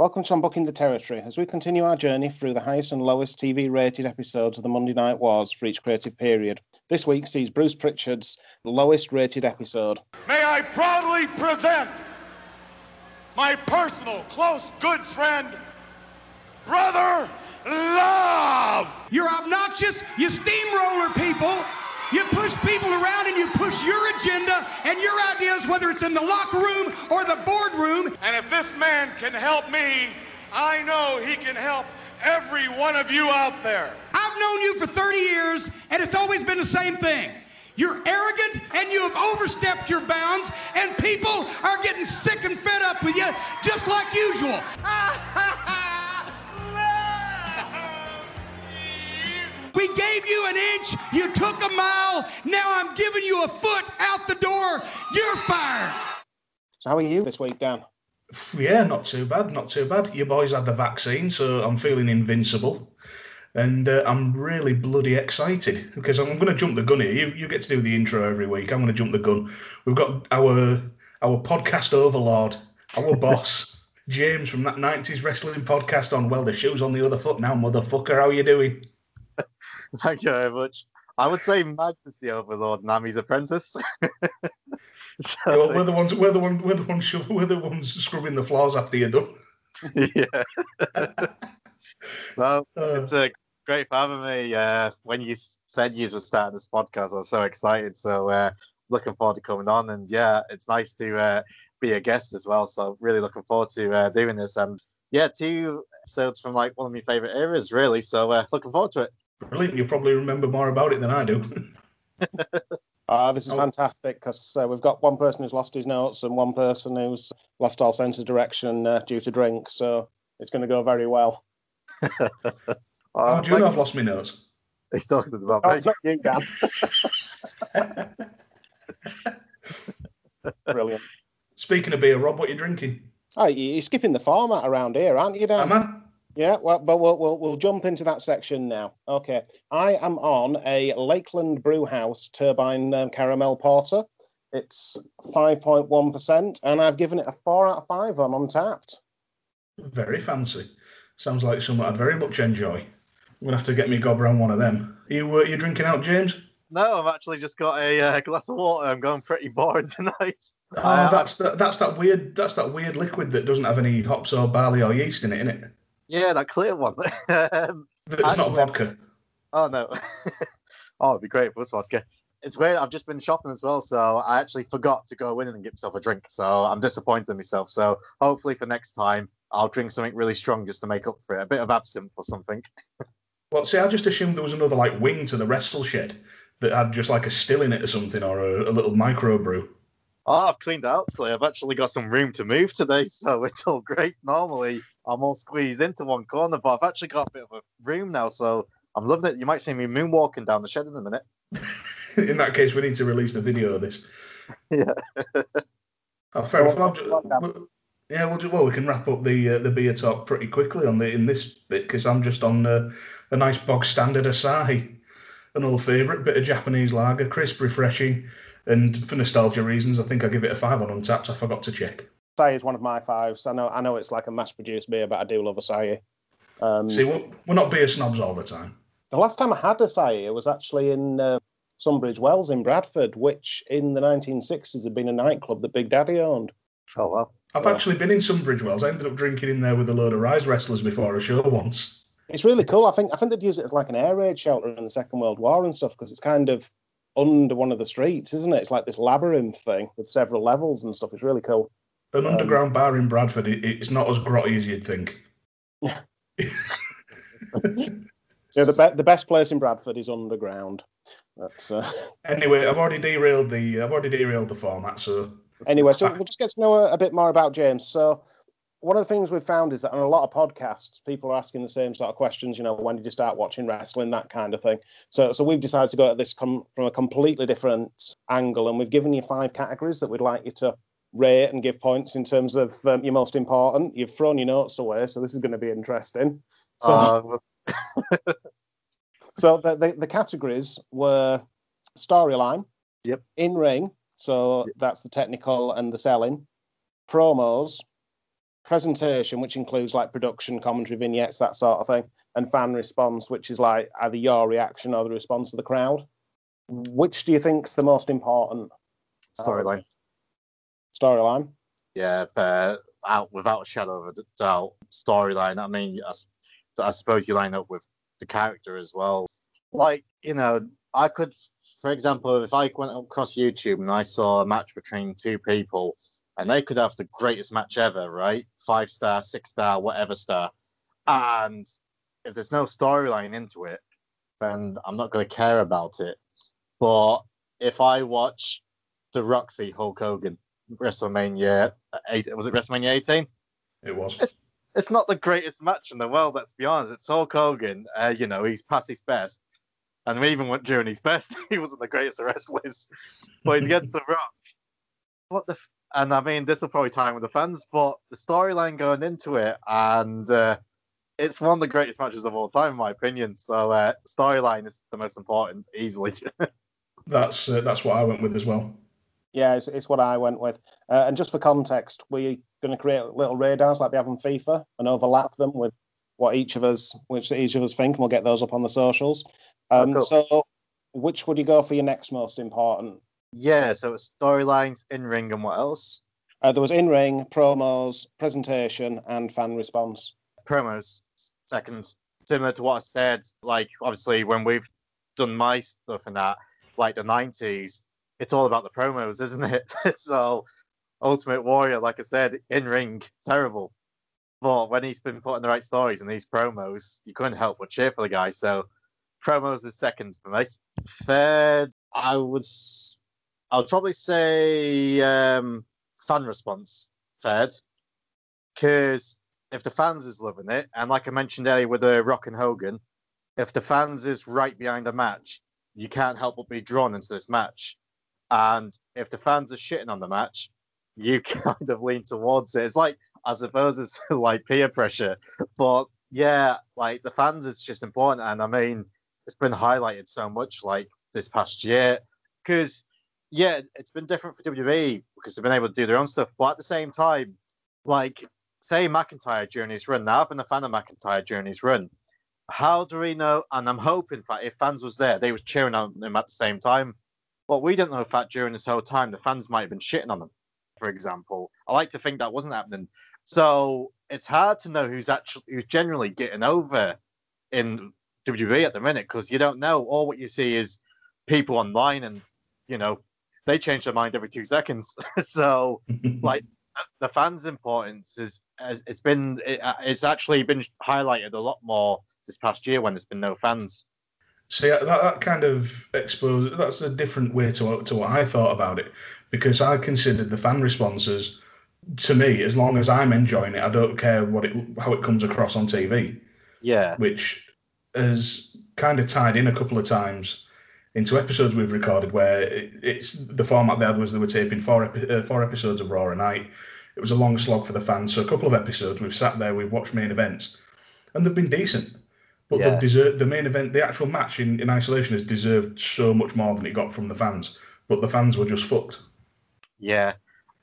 Welcome to Unbooking the Territory as we continue our journey through the highest and lowest TV rated episodes of the Monday Night Wars for each creative period. This week sees Bruce Prichard's lowest rated episode. May I proudly present my personal, close, good friend, Brother Love! You're obnoxious, you steamroller people. You push people around and you push your agenda and your ideas, whether it's in the locker room or the boardroom. And if this man can help me, I know he can help every one of you out there. I've known you for 30 years, and it's always been the same thing. You're arrogant and you have overstepped your bounds, and people are getting sick and fed up with you, just like usual. We gave you an inch, you took a mile, now I'm giving you a foot out the door. You're fired. So, how are you this week, Dan? Yeah, not too bad, not too bad. Your boys had the vaccine, so I'm feeling invincible. And uh, I'm really bloody excited because I'm going to jump the gun here. You, you get to do the intro every week. I'm going to jump the gun. We've got our our podcast overlord, our boss, James from that 90s wrestling podcast on Well, the shoe's on the other foot now, motherfucker. How are you doing? Thank you very much. I would say Magnus the Overlord, Nami's apprentice. So well, we're the ones, we're the one, we're the ones, we're the ones scrubbing the floors after you're done. yeah. well, Uh. it's uh, great for having me. Uh, when you said you were starting this podcast, I was so excited. So uh, looking forward to coming on, and yeah, it's nice to uh, be a guest as well. So really looking forward to uh, doing this, and yeah, two episodes from like one of my favorite eras, really. So uh, looking forward to it. Brilliant. You probably remember more about it than I do. Uh, this is Oh. fantastic because uh, we've got one person who's lost his notes and one person who's lost all sense of direction uh, due to drink. So it's going to go very well. Uh, How do you know I've lost my notes? He's talking about Oh, it's not you, Dan. Brilliant. Speaking of beer, Rob, what are you drinking? Oh, you- you're skipping the format around here, aren't you, Dan? Am I? Yeah, well, but we'll, we'll we'll jump into that section now. Okay, I am on a Lakeland Brewhouse Turbine um, Caramel Porter. It's five point one percent, and I've given it a four out of five on Untappd. Very fancy. Sounds like something I'd very much enjoy. I'm gonna have to get me gob around one of them. Are you uh, you drinking out, James? No, I've actually just got a uh, glass of water. I'm going pretty bored tonight. Oh, Uh, that's that, that's that weird that's that weird liquid that doesn't have any hops or barley or yeast in it, isn't it? Yeah, that clear one. um, It's not vodka. oh no. oh, it'd be great if it was vodka. It's weird. I've just been shopping as well, so I actually forgot to go in and get myself a drink. So I'm disappointed in myself. So hopefully for next time, I'll drink something really strong just to make up for it. A bit of absinthe or something. Well, see, I just assumed there was another like wing to the wrestle shed that had just like a still in it or something, or a, a little micro brew. Oh, I've cleaned out today. I've actually got some room to move today, so it's all great. Normally, I'm all squeezed into one corner, but I've actually got a bit of a room now, so I'm loving it. You might see me moonwalking down the shed in a minute. in that case, we need to release the video of this. Yeah. Oh, fair So enough. Well, what's I'll ju- what now? well, yeah, we'll, ju- well, we can wrap up the uh, the beer talk pretty quickly on the in this bit because I'm just on uh, a nice bog standard Asahi, an old favourite bit of Japanese lager, crisp, refreshing, and for nostalgia reasons, I think I give it a five on Untappd. I forgot to check. Asahi is one of my fives. I know I know it's like a mass-produced beer, but I do love Asahi. Um, See, we're, we're not beer snobs all the time. The last time I had Asahi, it was actually in uh, Sunbridge Wells in Bradford, which in the 1960s had been a nightclub that Big Daddy owned. Oh, well. I've Yeah. actually been in Sunbridge Wells. I ended up drinking in there with a load of Rise wrestlers before a show once. It's really cool. I think I think they'd use it as like an air raid shelter in the Second World War and stuff because it's kind of under one of the streets, isn't it? It's like this labyrinth thing with several levels and stuff. It's really cool. An Um, underground bar in Bradford, it, it's not as grotty as you'd think. Yeah, the be- the best place in Bradford is underground. That's uh... Anyway, I've already derailed the I've already derailed the format, so anyway. So we'll just get to know a, a bit more about James. So one of the things we've found is that on a lot of podcasts, people are asking the same sort of questions. You know, when did you start watching wrestling? That kind of thing. So so we've decided to go at this com- from a completely different angle, and we've given you five categories that we'd like you to rate and give points in terms of um, your most important. You've thrown your notes away, so this is going to be interesting. So. Uh, So the, the, the categories were storyline, Yep. in ring, so that's the technical and the selling, promos, presentation, which includes like production, commentary, vignettes, that sort of thing, and fan response, which is like either your reaction or the response of the crowd. Which do you think's the most important Storyline. storyline? Yeah, uh, out without a shadow of a doubt. Storyline. I mean, I suppose you line up with the character as well. Like you know, I could, for example, if I went across YouTube and I saw a match between two people, and they could have the greatest match ever, right? Five star, six star, whatever star, and if there's no storyline into it, then I'm not going to care about it. But if I watch The Rock v Hulk Hogan, WrestleMania eight, was it WrestleMania 18? It was. It's not the greatest match in the world. Let's be honest. It's Hulk Hogan. Uh, you know, he's past his best, and even when during his best, he wasn't the greatest of wrestlers. But he's against The Rock. What the? F- and I mean, this will probably time with the fans, but the storyline going into it, and uh, it's one of the greatest matches of all time, in my opinion. So uh, storyline is the most important, easily. That's uh, that's what I went with as well. Yeah, it's, it's what I went with. Uh, and just for context, we're going to create little radars like they have in FIFA and overlap them with what each of us, which each of us think, and we'll get those up on the socials. Um, cool. So, which would you go for your next most important? Yeah. So it's storylines in ring and what else? Uh, there was in ring, promos, presentation, and fan response. promos second similar to what i said like obviously when we've done my stuff and that like the 90s it's all about the promos isn't it so ultimate warrior like i said in ring terrible but when he's been putting the right stories in these promos you couldn't help but cheer for the guy so promos is second for me third i would s- i would probably say um fan response third because if the fans is loving it, and like I mentioned earlier with the Rock and Hogan, if the fans is right behind the match, you can't help but be drawn into this match. And if the fans are shitting on the match, you kind of lean towards it. It's like I suppose it's like peer pressure, but yeah, like the fans is just important. And I mean, it's been highlighted so much like this past year because yeah, it's been different for WWE because they've been able to do their own stuff, but at the same time, like say McIntyre during his run. Now I've been a fan of McIntyre during his run. How do we know? And I'm hoping that if fans was there, they was cheering on him at the same time. But we don't know if that during this whole time the fans might have been shitting on him. For example, I like to think that wasn't happening. So it's hard to know who's actually who's generally getting over in WWE at the minute because you don't know. All what you see is people online, and you know they change their mind every two seconds. so like the fans' importance is has, it's been it, uh, it's actually been highlighted a lot more this past year when there's been no fans. See, that, that kind of expose that's a different way to, to what I thought about it because I considered the fan responses to me, as long as I'm enjoying it, I don't care what it how it comes across on TV, Yeah, which has kind of tied in a couple of times into episodes we've recorded where it, it's the format they had was they were taping four epi- uh, four episodes of Raw a night. It was a long slog for the fans, so a couple of episodes we've sat there, we've watched main events, and they've been decent. But Yeah. deserved the main event, the actual match in, in isolation has deserved so much more than it got from the fans. But the fans were just fucked. yeah,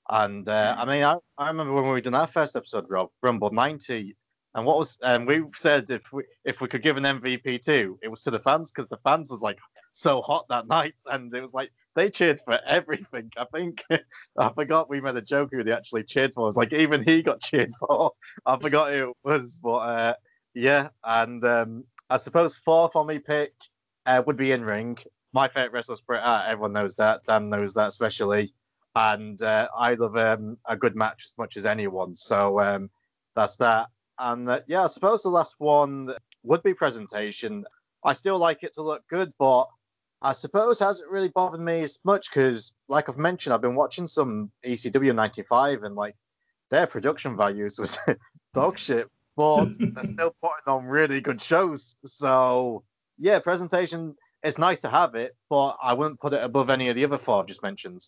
and uh, I mean I, I remember when we done our first episode, Rob Rumble ninety, and what was and we said if we if we could give an MVP to it was to the fans because the fans was like so hot that night and it was like they cheered for everything. I think I forgot we made a joke who they actually cheered for. It was like even he got cheered for. I forgot who it was, but uh, yeah. And um, I suppose fourth on me pick uh, would be in ring. My favorite wrestler's Bret Hart. Everyone knows that. Dan knows that especially. And uh, I love um, a good match as much as anyone. So um, that's that. And uh, yeah, I suppose the last one would be presentation. I still like it to look good, but I suppose hasn't really bothered me as much because, like I've mentioned, I've been watching some ECW '95 and like their production values was dog shit, but they're still putting on really good shows. So yeah, presentation. It's nice to have it, but I wouldn't put it above any of the other four I've just mentioned.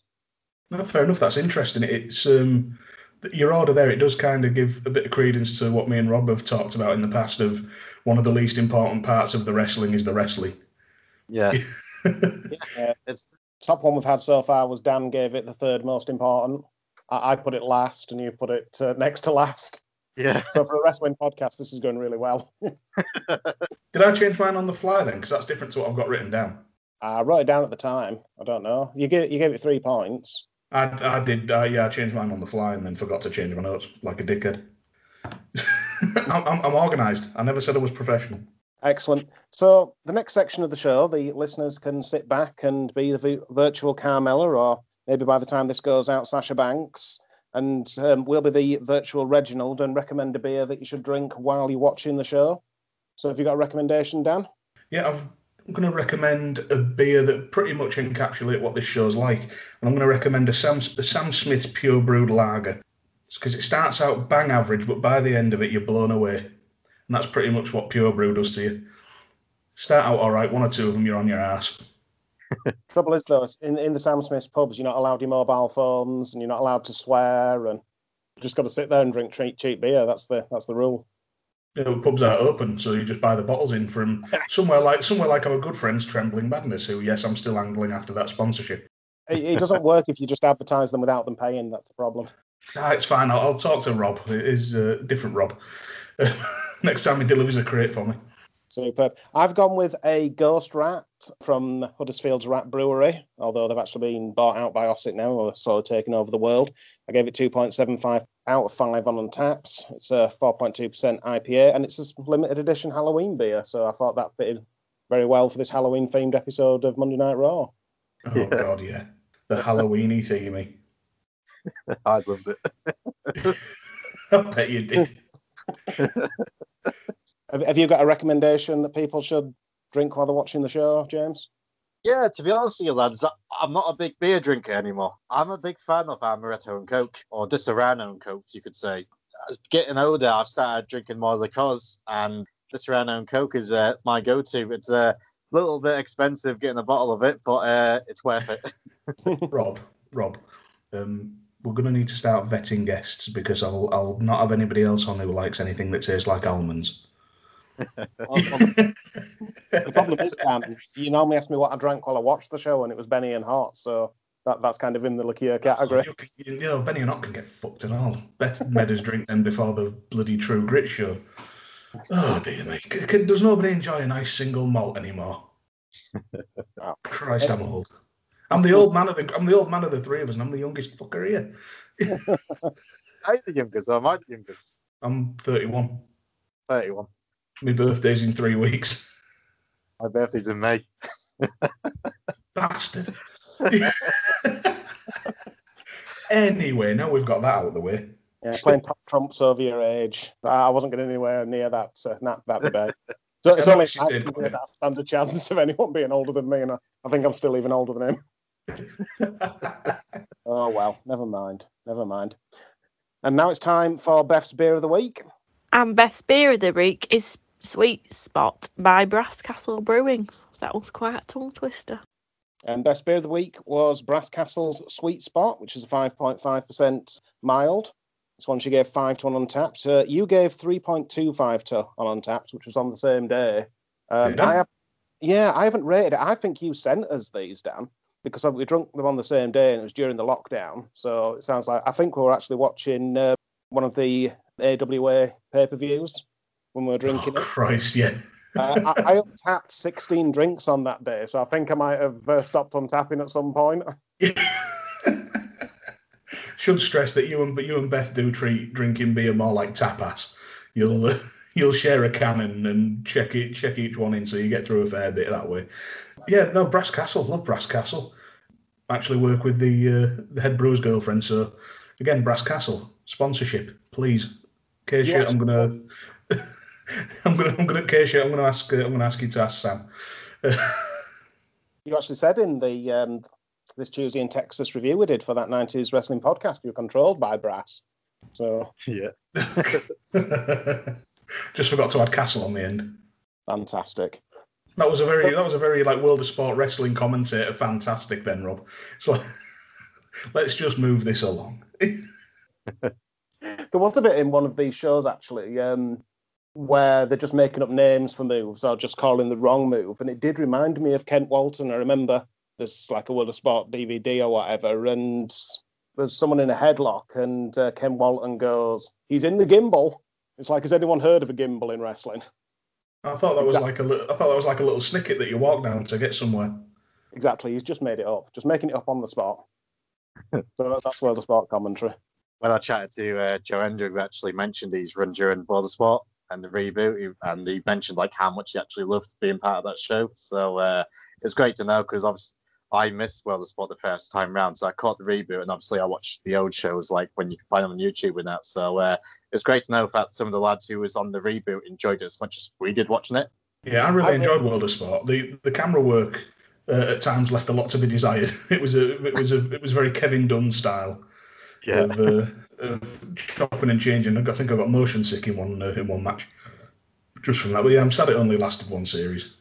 No, fair enough. That's interesting. It's um, your order there. It does kind of give a bit of credence to what me and Rob have talked about in the past. Of one of the least important parts of the wrestling is the wrestling. Yeah, Yeah. it's Top one we've had so far was Dan gave it the third most important. I, I put it last, and you put it uh, next to last. Yeah. So for a wrestling podcast, this is going really well. Did I change mine on the fly then? Because that's different to what I've got written down. I wrote it down at the time. I don't know. You gave you gave it three points. I, I did, uh, yeah, I changed mine on the fly and then forgot to change my notes like a dickhead. I'm, I'm, I'm organised. I never said I was professional. Excellent. So the next section of the show, the listeners can sit back and be the virtual Carmella, or maybe by the time this goes out, Sasha Banks, and um, we'll be the virtual Reginald and recommend a beer that you should drink while you're watching the show. So have you got a recommendation, Dan? Yeah, I've, I'm going to recommend a beer that pretty much encapsulate what this show's like. And I'm going to recommend a Sam, a Sam Smith Pure Brewed Lager. Because it starts out bang average, but by the end of it, you're blown away. And that's pretty much what Pure Brew does to you. Start out all right, one or two of them, you're on your ass. Trouble is, though, in, in the Sam Smith's pubs, you're not allowed your mobile phones and you're not allowed to swear, and you just got to sit there and drink cheap, cheap beer. That's the that's the rule. Know, pubs aren't open, so you just buy the bottles in from somewhere like somewhere like our good friends Trembling Madness, who yes, I'm still angling after that sponsorship. It, it doesn't work if you just advertise them without them paying. That's the problem. Ah, it's fine. I'll, I'll talk to Rob. It is uh, different Rob. Next time he delivers a crate for me. Superb. I've gone with a Ghost Rat from Huddersfield's Rat Brewery, although they've actually been bought out by Ossett now, or sort of taking over the world. I gave it 2.75 out of 5 on Untappd. It's a 4.2% IPA, and it's a limited edition Halloween beer, so I thought that fitted very well for this Halloween themed episode of Monday Night Raw. Oh Yeah. God, yeah, the Halloweeny themey. I loved it. I bet you did. Have, have you got a recommendation that people should drink while they're watching the show, James? Yeah, to be honest with you, lads, I- I'm not a big beer drinker anymore. I'm a big fan of Amaretto and Coke, or Disaronno and Coke, you could say. As getting older, I've started drinking more liqueurs, and Disaronno and Coke is uh, my go-to. It's a little bit expensive getting a bottle of it, but uh, it's worth it. Rob, Rob, um, we're going to need to start vetting guests because I'll I'll not have anybody else on who likes anything that tastes like almonds. The, problem is, Dan, you normally ask me what I drank while I watched the show, and it was Benny and Hot, so that, that's kind of in the liqueur oh, category. You, you know, Benny and Hot can get fucked and all. Beth made us drink them before the bloody True Grit show. Oh dear me, C- c- does nobody enjoy a nice single malt anymore? Oh. Christ, I'm old. I'm the old man of the I'm the old man of the three of us, and I'm the youngest fucker here. I'm the youngest, or am I the youngest? I'm 31. 31. My birthday's in three weeks. My birthday's in May. Bastard. anyway, now we've got that out of the way. Yeah, playing top trumps over your age. I I wasn't getting anywhere near that uh, that, that debate. So it's only that's what she said, nice to wasn't that standard chance of anyone being older than me, and I, I think I'm still even older than him. Oh well, never mind, never mind. And now it's time for Beth's beer of the week. And Beth's beer of the week is Sweet Spot by Brass Castle Brewing. That was quite a tongue twister. And best beer of the week was Brass Castle's Sweet Spot, which is a 5.5% mild. This one she gave five to on Untappd. Uh, you gave 3.25 to on Untappd, which was on the same day. Um, Did I? I have, yeah, I haven't rated it. I think you sent us these, Dan, because we drunk them on the same day and it was during the lockdown. So it sounds like I think we were actually watching uh, one of the AWA pay per views when we were Oh, drinking it. Christ, yeah. Uh, I, I untapped 16 drinks on that day, so I think I might have uh, stopped untapping at some point. Should stress that you and but you and Beth do treat drinking beer more like tapas. You'll uh, you'll share a cannon and check it check each one in, so you get through a fair bit that way. Yeah, no, Brass Castle, love Brass Castle. Actually, work with the uh, the head brewer's girlfriend. So again, Brass Castle sponsorship, please. Case You I'm gonna. I'm gonna, I'm gonna, case I'm gonna ask, uh, I'm gonna ask you to ask Sam. You actually said in the um, this Tuesday in Texas review we did for that 90s wrestling podcast, you were controlled by brass. So Yeah. Just forgot to add Castle on the end. fantastic. That was a very that was a very like world of sport wrestling commentator. Fantastic, then Rob. So let's just move this along. There was a bit in one of these shows actually um, where they're just making up names for moves or just calling the wrong move, and it did remind me of Kent Walton. I remember there's like a World of Sport DVD or whatever, and there's someone in a headlock, and uh, Kent Walton goes, "He's in the gimbal," It's like, has anyone heard of a gimbal in wrestling? I thought that was Exactly. like a little, I thought that was like a little snicket that you walk down to get somewhere. Exactly. He's just made it up, just making it up on the spot. so that- that's World of Sport commentary. when I chatted to uh, Joe Hendry, we actually mentioned he's run during Sport and the reboot, and he mentioned like how much he actually loved being part of that show. So uh, it's great to know because obviously I missed World of Sport the first time round, so I caught the reboot, and obviously I watched the old shows like when you can find them on YouTube and that. So uh, it's great to know that some of the lads who was on the reboot enjoyed it as much as we did watching it. Yeah, I really I- enjoyed World of Sport. The the camera work uh, at times left a lot to be desired. It was a it was a it was very Kevin Dunn style of, uh, of chopping and changing. I think I got motion sick in one uh, in one match just from that. But yeah, I'm sad it only lasted one series.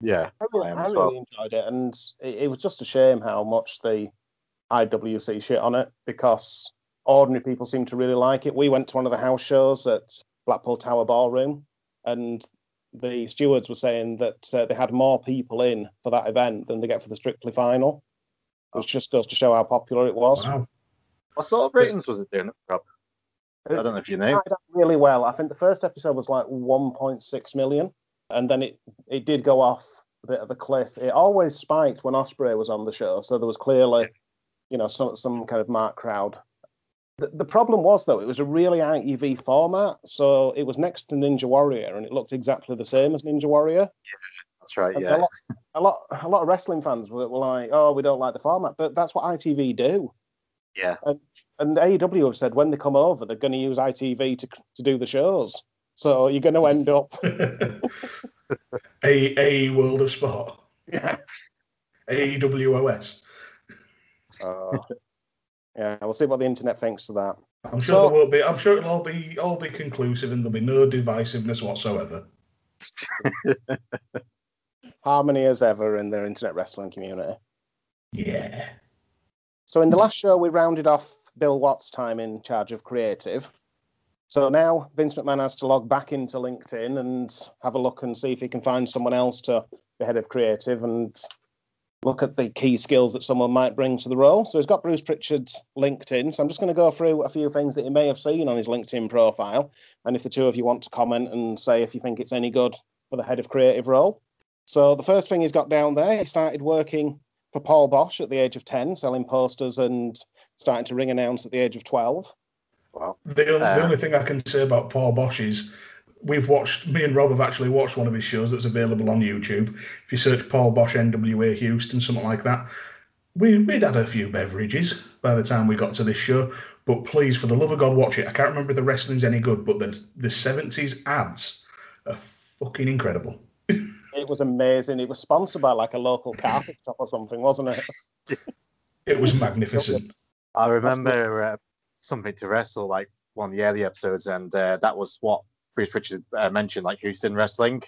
Yeah. I really, I am I really well. enjoyed it, and it, it was just a shame how much the IWC shit on it because ordinary people seem to really like it. We went to one of the house shows at Blackpool Tower Ballroom, and the stewards were saying that uh, they had more people in for that event than they get for the Strictly final, which just goes to show how popular it was. Wow. What sort of ratings was it doing, Rob? I don't know if you know. really well. I think the first episode was like 1.6 million, and then it it did go off a bit of a cliff. It always spiked when Ospreay was on the show, so there was clearly, you know, some some kind of mark crowd. The, the problem was though, it was a really ITV format, so it was next to Ninja Warrior, and it looked exactly the same as Ninja Warrior. That's right. And Yeah. A lot, a lot, a lot of wrestling fans were, were like, "Oh, we don't like the format," but that's what ITV do. Yeah. And AEW have said when they come over, they're going to use ITV to to do the shows. So you're going to end up, a a World of Sport. yeah, AWOS. uh, yeah. We'll see what the internet thinks to that. I'm sure So- there will be. I'm sure it'll all be all be conclusive, and there'll be no divisiveness whatsoever. Harmony as ever in their internet wrestling community. Yeah. So in the last show, we rounded off Bill Watts' time in charge of creative. So now Vince McMahon has to log back into LinkedIn and have a look and see if he can find someone else to be head of creative and look at the key skills that someone might bring to the role. So he's got Bruce Prichard's LinkedIn. So I'm just going to go through a few things that you may have seen on his LinkedIn profile. And if the two of you want to comment and say if you think it's any good for the head of creative role. So the first thing he's got down there, he started working for Paul Boesch at the age of 10, selling posters and starting to ring announce at the age of 12. Wow. The, on- the only thing I can say about Paul Boesch is we've watched, me and Rob have actually watched one of his shows that's available on YouTube. If you search Paul Boesch NWA Houston, something like that, we, we'd had a few beverages by the time we got to this show. But please, for the love of God, watch it. I can't remember if the wrestling's any good, but the, the 70s ads are fucking incredible. It was amazing. It was sponsored by like a local carpet shop or something, wasn't it? It was magnificent. I remember uh, something to wrestle like one of the early episodes, and uh, that was what Bruce Prichard uh, mentioned, like Houston wrestling.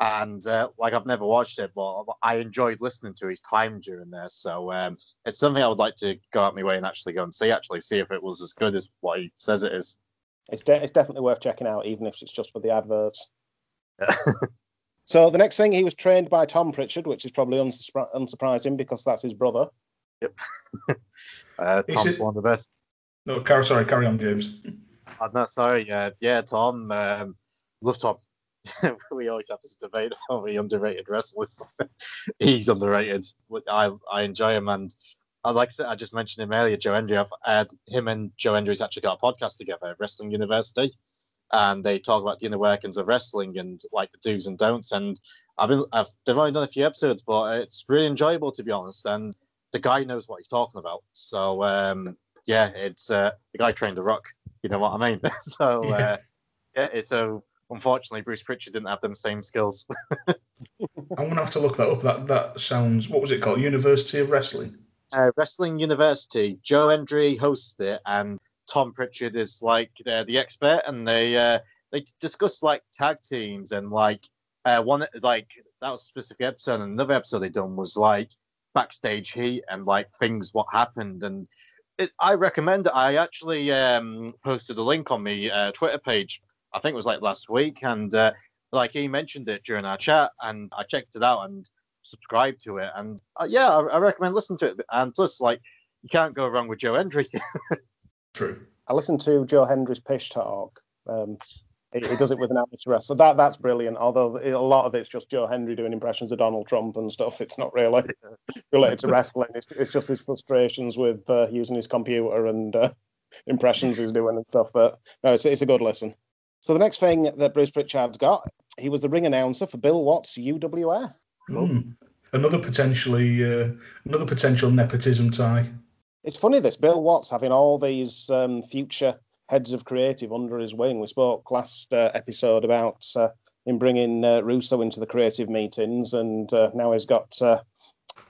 And uh, like I've never watched it, but I enjoyed listening to his time during there. So um, it's something I would like to go out my way and actually go and see, actually see if it was as good as what he says it is. It's, de- it's definitely worth checking out, even if it's just for the adverts. So the next thing, he was trained by Tom Prichard, which is probably unsurpri- unsurprising because that's his brother. Uh, Tom's said- one of the best. No, car, sorry, carry on, James. I'm not sorry. Uh, yeah, Tom. Um, love Tom. we always have this debate over the underrated wrestlers. He's underrated. I I enjoy him, and I like I said, I just mentioned him earlier. Joe Hendry. I've had him and Joe Hendry's actually got a podcast together, Wrestling University, and they talk about the inner workings of wrestling and like the do's and don'ts. And I've been I've they've only done a few episodes, but it's really enjoyable to be honest. And the guy knows what he's talking about. So um, yeah, it's uh, the guy trained the Rock. You know what I mean? so Yeah. uh, yeah, it's so unfortunately Bruce Prichard didn't have them same skills. I'm gonna have to look that up. That that sounds. What was it called? University of Wrestling. uh, Wrestling University. Joe Hendry hosts it, and Tom Prichard is like uh, the expert, and they uh, they discuss like tag teams and like uh, one like that was a specific episode. And another episode they done was like backstage heat and like things what happened and. It, I recommend it. I actually um, posted a link on my uh, Twitter page. I think it was like last week, and uh, like he mentioned it during our chat, and I checked it out and subscribed to it. And uh, yeah, I, I recommend listening to it. And plus, like, you can't go wrong with Joe Hendry. True. I listened to Joe Hendry's Pish Talk Um, he, he does it with an amateur wrestler. That that's brilliant. Although a lot of it's just Joe Hendry doing impressions of Donald Trump and stuff. It's not really related to wrestling. It's, it's just his frustrations with uh, using his computer and uh, impressions he's doing and stuff. But no, it's, it's a good listen. So the next thing that Bruce Prichard's got, he was the ring announcer for Bill Watts UWF. Mm. Another potentially, uh, another potential nepotism tie. It's funny this Bill Watts having all these um, future heads of creative under his wing. We spoke last uh, episode about uh, him bringing uh, Russo into the creative meetings, and uh, now he's got uh,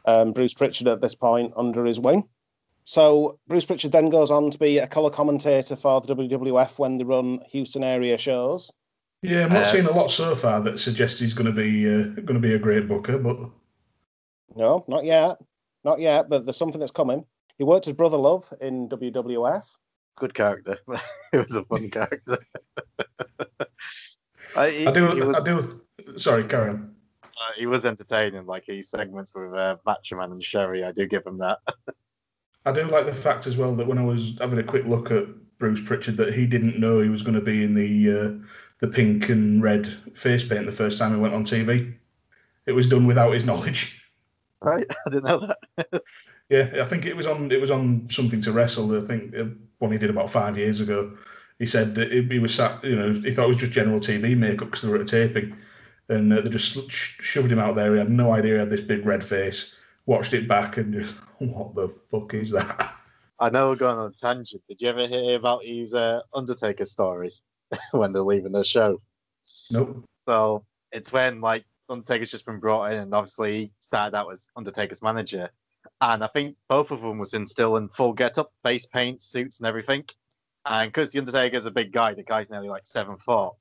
um, Bruce Prichard at this point under his wing. So Bruce Prichard then goes on to be a color commentator for the WWF when they run Houston area shows. Yeah, I'm not seeing a lot so far that suggests he's going to be going to be a great booker, but no, not yet, not yet. But there's something that's coming. He worked as Brother Love in WWF. Good character. it was a fun character. I, he, I do. was, I do. Sorry, carry on. uh, he was entertaining, like his segments with uh, Macho and Sherri. I do give him that. I do like the fact as well that when I was having a quick look at Bruce Prichard, that he didn't know he was going to be in the uh, the pink and red face paint the first time he went on TV. It was done without his knowledge. right? I didn't know that. Yeah, I think it was on it was on something to wrestle. I think uh, one he did about five years ago. He said that he he was sat, you know, he thought it was just general TV makeup because they were at a taping, and uh, they just sh- shoved him out there. He had no idea he had this big red face. Watched it back and just, what the fuck is that? I know we're going on a tangent. Did you ever hear about his uh, Undertaker story when they're leaving the show? Nope. So it's when like Undertaker's just been brought in, and obviously he started out as Undertaker's manager, and I think both of them was in still in full get-up, face paint, suits, and everything. And because the Undertaker's a big guy, the guy's nearly like seven foot.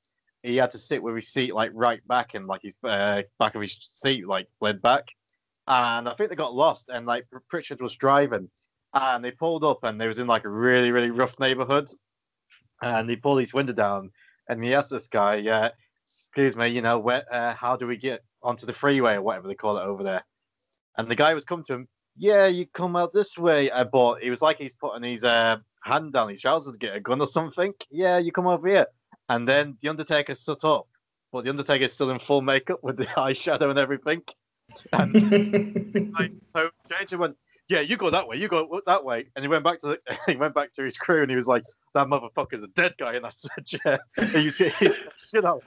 He had to sit with his seat like right back and like his uh, back of his seat like laid back. And I think they got lost, and like Prichard was driving, and they pulled up, and they was in like a really really rough neighborhood, and he pulled his window down, and he asked this guy, uh, "Excuse me, you know, where, uh, how do we get onto the freeway or whatever they call it over there?" And the guy was coming to him, "Yeah, you come out this way." I bought. He was like he's putting his uh, hand down his trousers to get a gun or something. Yeah, you come over here, and then the Undertaker stood up, but the Undertaker's still in full makeup with the eyeshadow and everything. And like, so James went, "Yeah, you go that way, you go that way," and he went back to the, he went back to his crew, and he was like, "That motherfucker's a dead guy," and I said, "Yeah, he, he, shut up."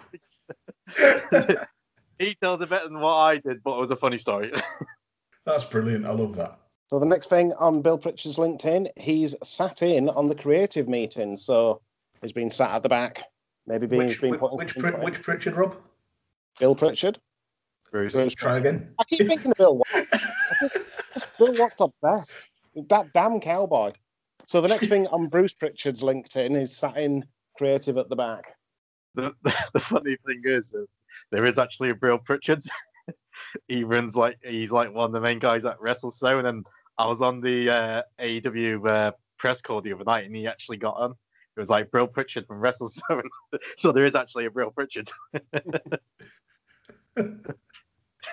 he tells it better than what I did, but it was a funny story. That's brilliant. I love that. So the next thing on Bill Pritchard's LinkedIn, he's sat in on the creative meeting. So he's been sat at the back, maybe being, Which, been which, put in which, some which Pritchard, Rob? Bill Pritchard. Bruce. Bruce Try again. I keep thinking of Bill Watts. I think Bill Watts obsessed. That damn cowboy. So the next thing on Bruce Prichard's LinkedIn is sat in creative at the back. the, the funny thing is that there is actually a Bill Pritchard. He runs like he's like one of the main guys at WrestleZone, and I was on the uh, AEW uh, press call the other night, and he actually got on. It was like Bill Pritchard from WrestleZone, so there is actually a Bill Pritchard.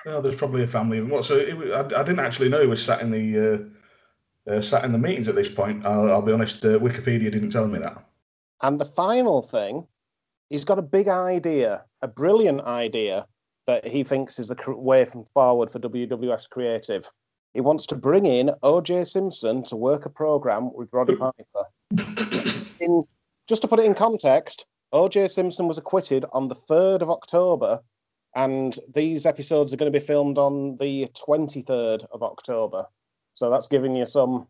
Oh, there's probably a family of them. What? So it, I, I didn't actually know he was sat in the uh, uh, sat in the meetings at this point. I'll, I'll be honest. Uh, Wikipedia didn't tell me that. And the final thing, he's got a big idea, a brilliant idea that he thinks is the way forward for WWF's creative. He wants to bring in OJ Simpson to work a program with Roddy Piper. In, just to put it in context, OJ Simpson was acquitted on the 3rd of October, and these episodes are going to be filmed on the 23rd of October. So that's giving you some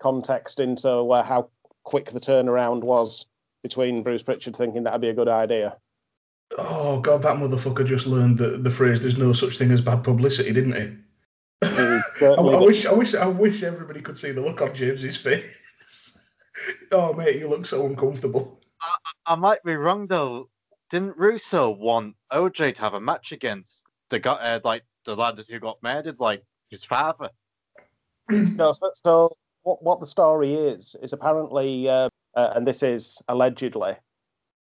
context into where how quick the turnaround was between Bruce Prichard thinking that'd be a good idea. Oh God, that motherfucker just learned the, the phrase "there's no such thing as bad publicity," didn't he? He I, I wish, I wish, I wish everybody could see the look on James's face. oh mate, you look so uncomfortable. I might be wrong though. Didn't Russo want OJ to have a match against the guy, uh, like the lad who got murdered, like his father? No, so, so what, what the story is is apparently, uh, uh, and this is allegedly,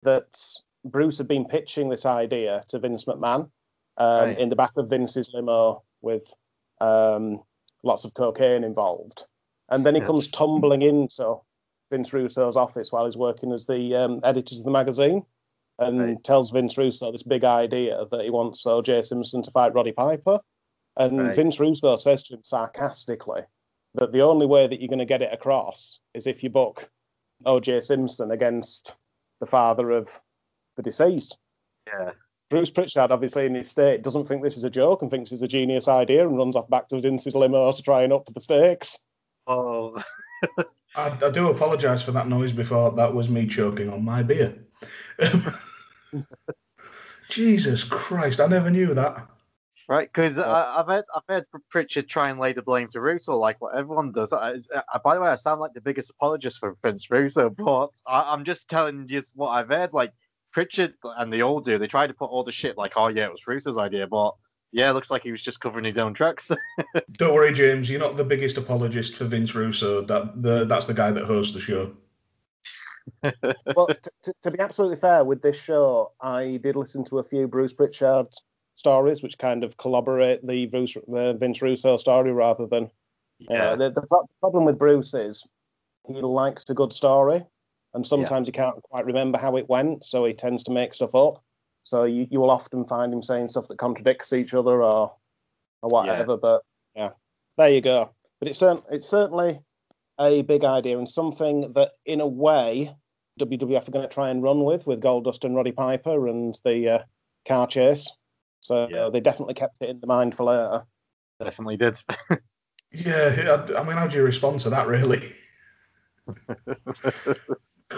that Bruce had been pitching this idea to Vince McMahon um, Right. in the back of Vince's limo with um, lots of cocaine involved, and then he comes tumbling into Vince Russo's office while he's working as the um, editors of the magazine, and Right. tells Vince Russo this big idea that he wants O.J. Simpson to fight Roddy Piper, and Right. Vince Russo says to him sarcastically that the only way that you're going to get it across is if you book O.J. Simpson against the father of the deceased. Yeah. Bruce Prichard, obviously in his state, doesn't think this is a joke and thinks it's a genius idea and runs off back to Vince's limo to try and up the stakes. Oh, I, I do apologise for that noise before. That was me choking on my beer. Jesus Christ! I never knew that. right. Because oh. I've heard I've heard Prichard try and lay the blame to Russo, like what everyone does. I, I, uh, by the way, I sound like the biggest apologist for Vince Russo, but I, I'm just telling you what I've heard. Like Prichard and the old dude, they tried to put all the shit like, oh yeah, it was Russo's idea, but yeah, it looks like he was just covering his own tracks. Don't worry, James. You're not the biggest apologist for Vince Russo. That the, that's the guy that hosts the show. but t- t- to be absolutely fair with this show, I did listen to a few Bruce Prichard stories, which kind of corroborate the Bruce, uh, Vince Russo story rather than. Uh, the, the pro- problem with Bruce is he likes a good story, and sometimes he can't quite remember how it went, so he tends to make stuff up. So you, you will often find him saying stuff that contradicts each other or or whatever. But yeah, there you go. But it's cer- it's certainly a big idea and something that, in a way, WWF are going to try and run with with Goldust and Roddy Piper and the uh, car chase. So Yeah. they definitely kept it in the mind for later. Definitely did. Yeah, I, I mean, how do you respond to that, really?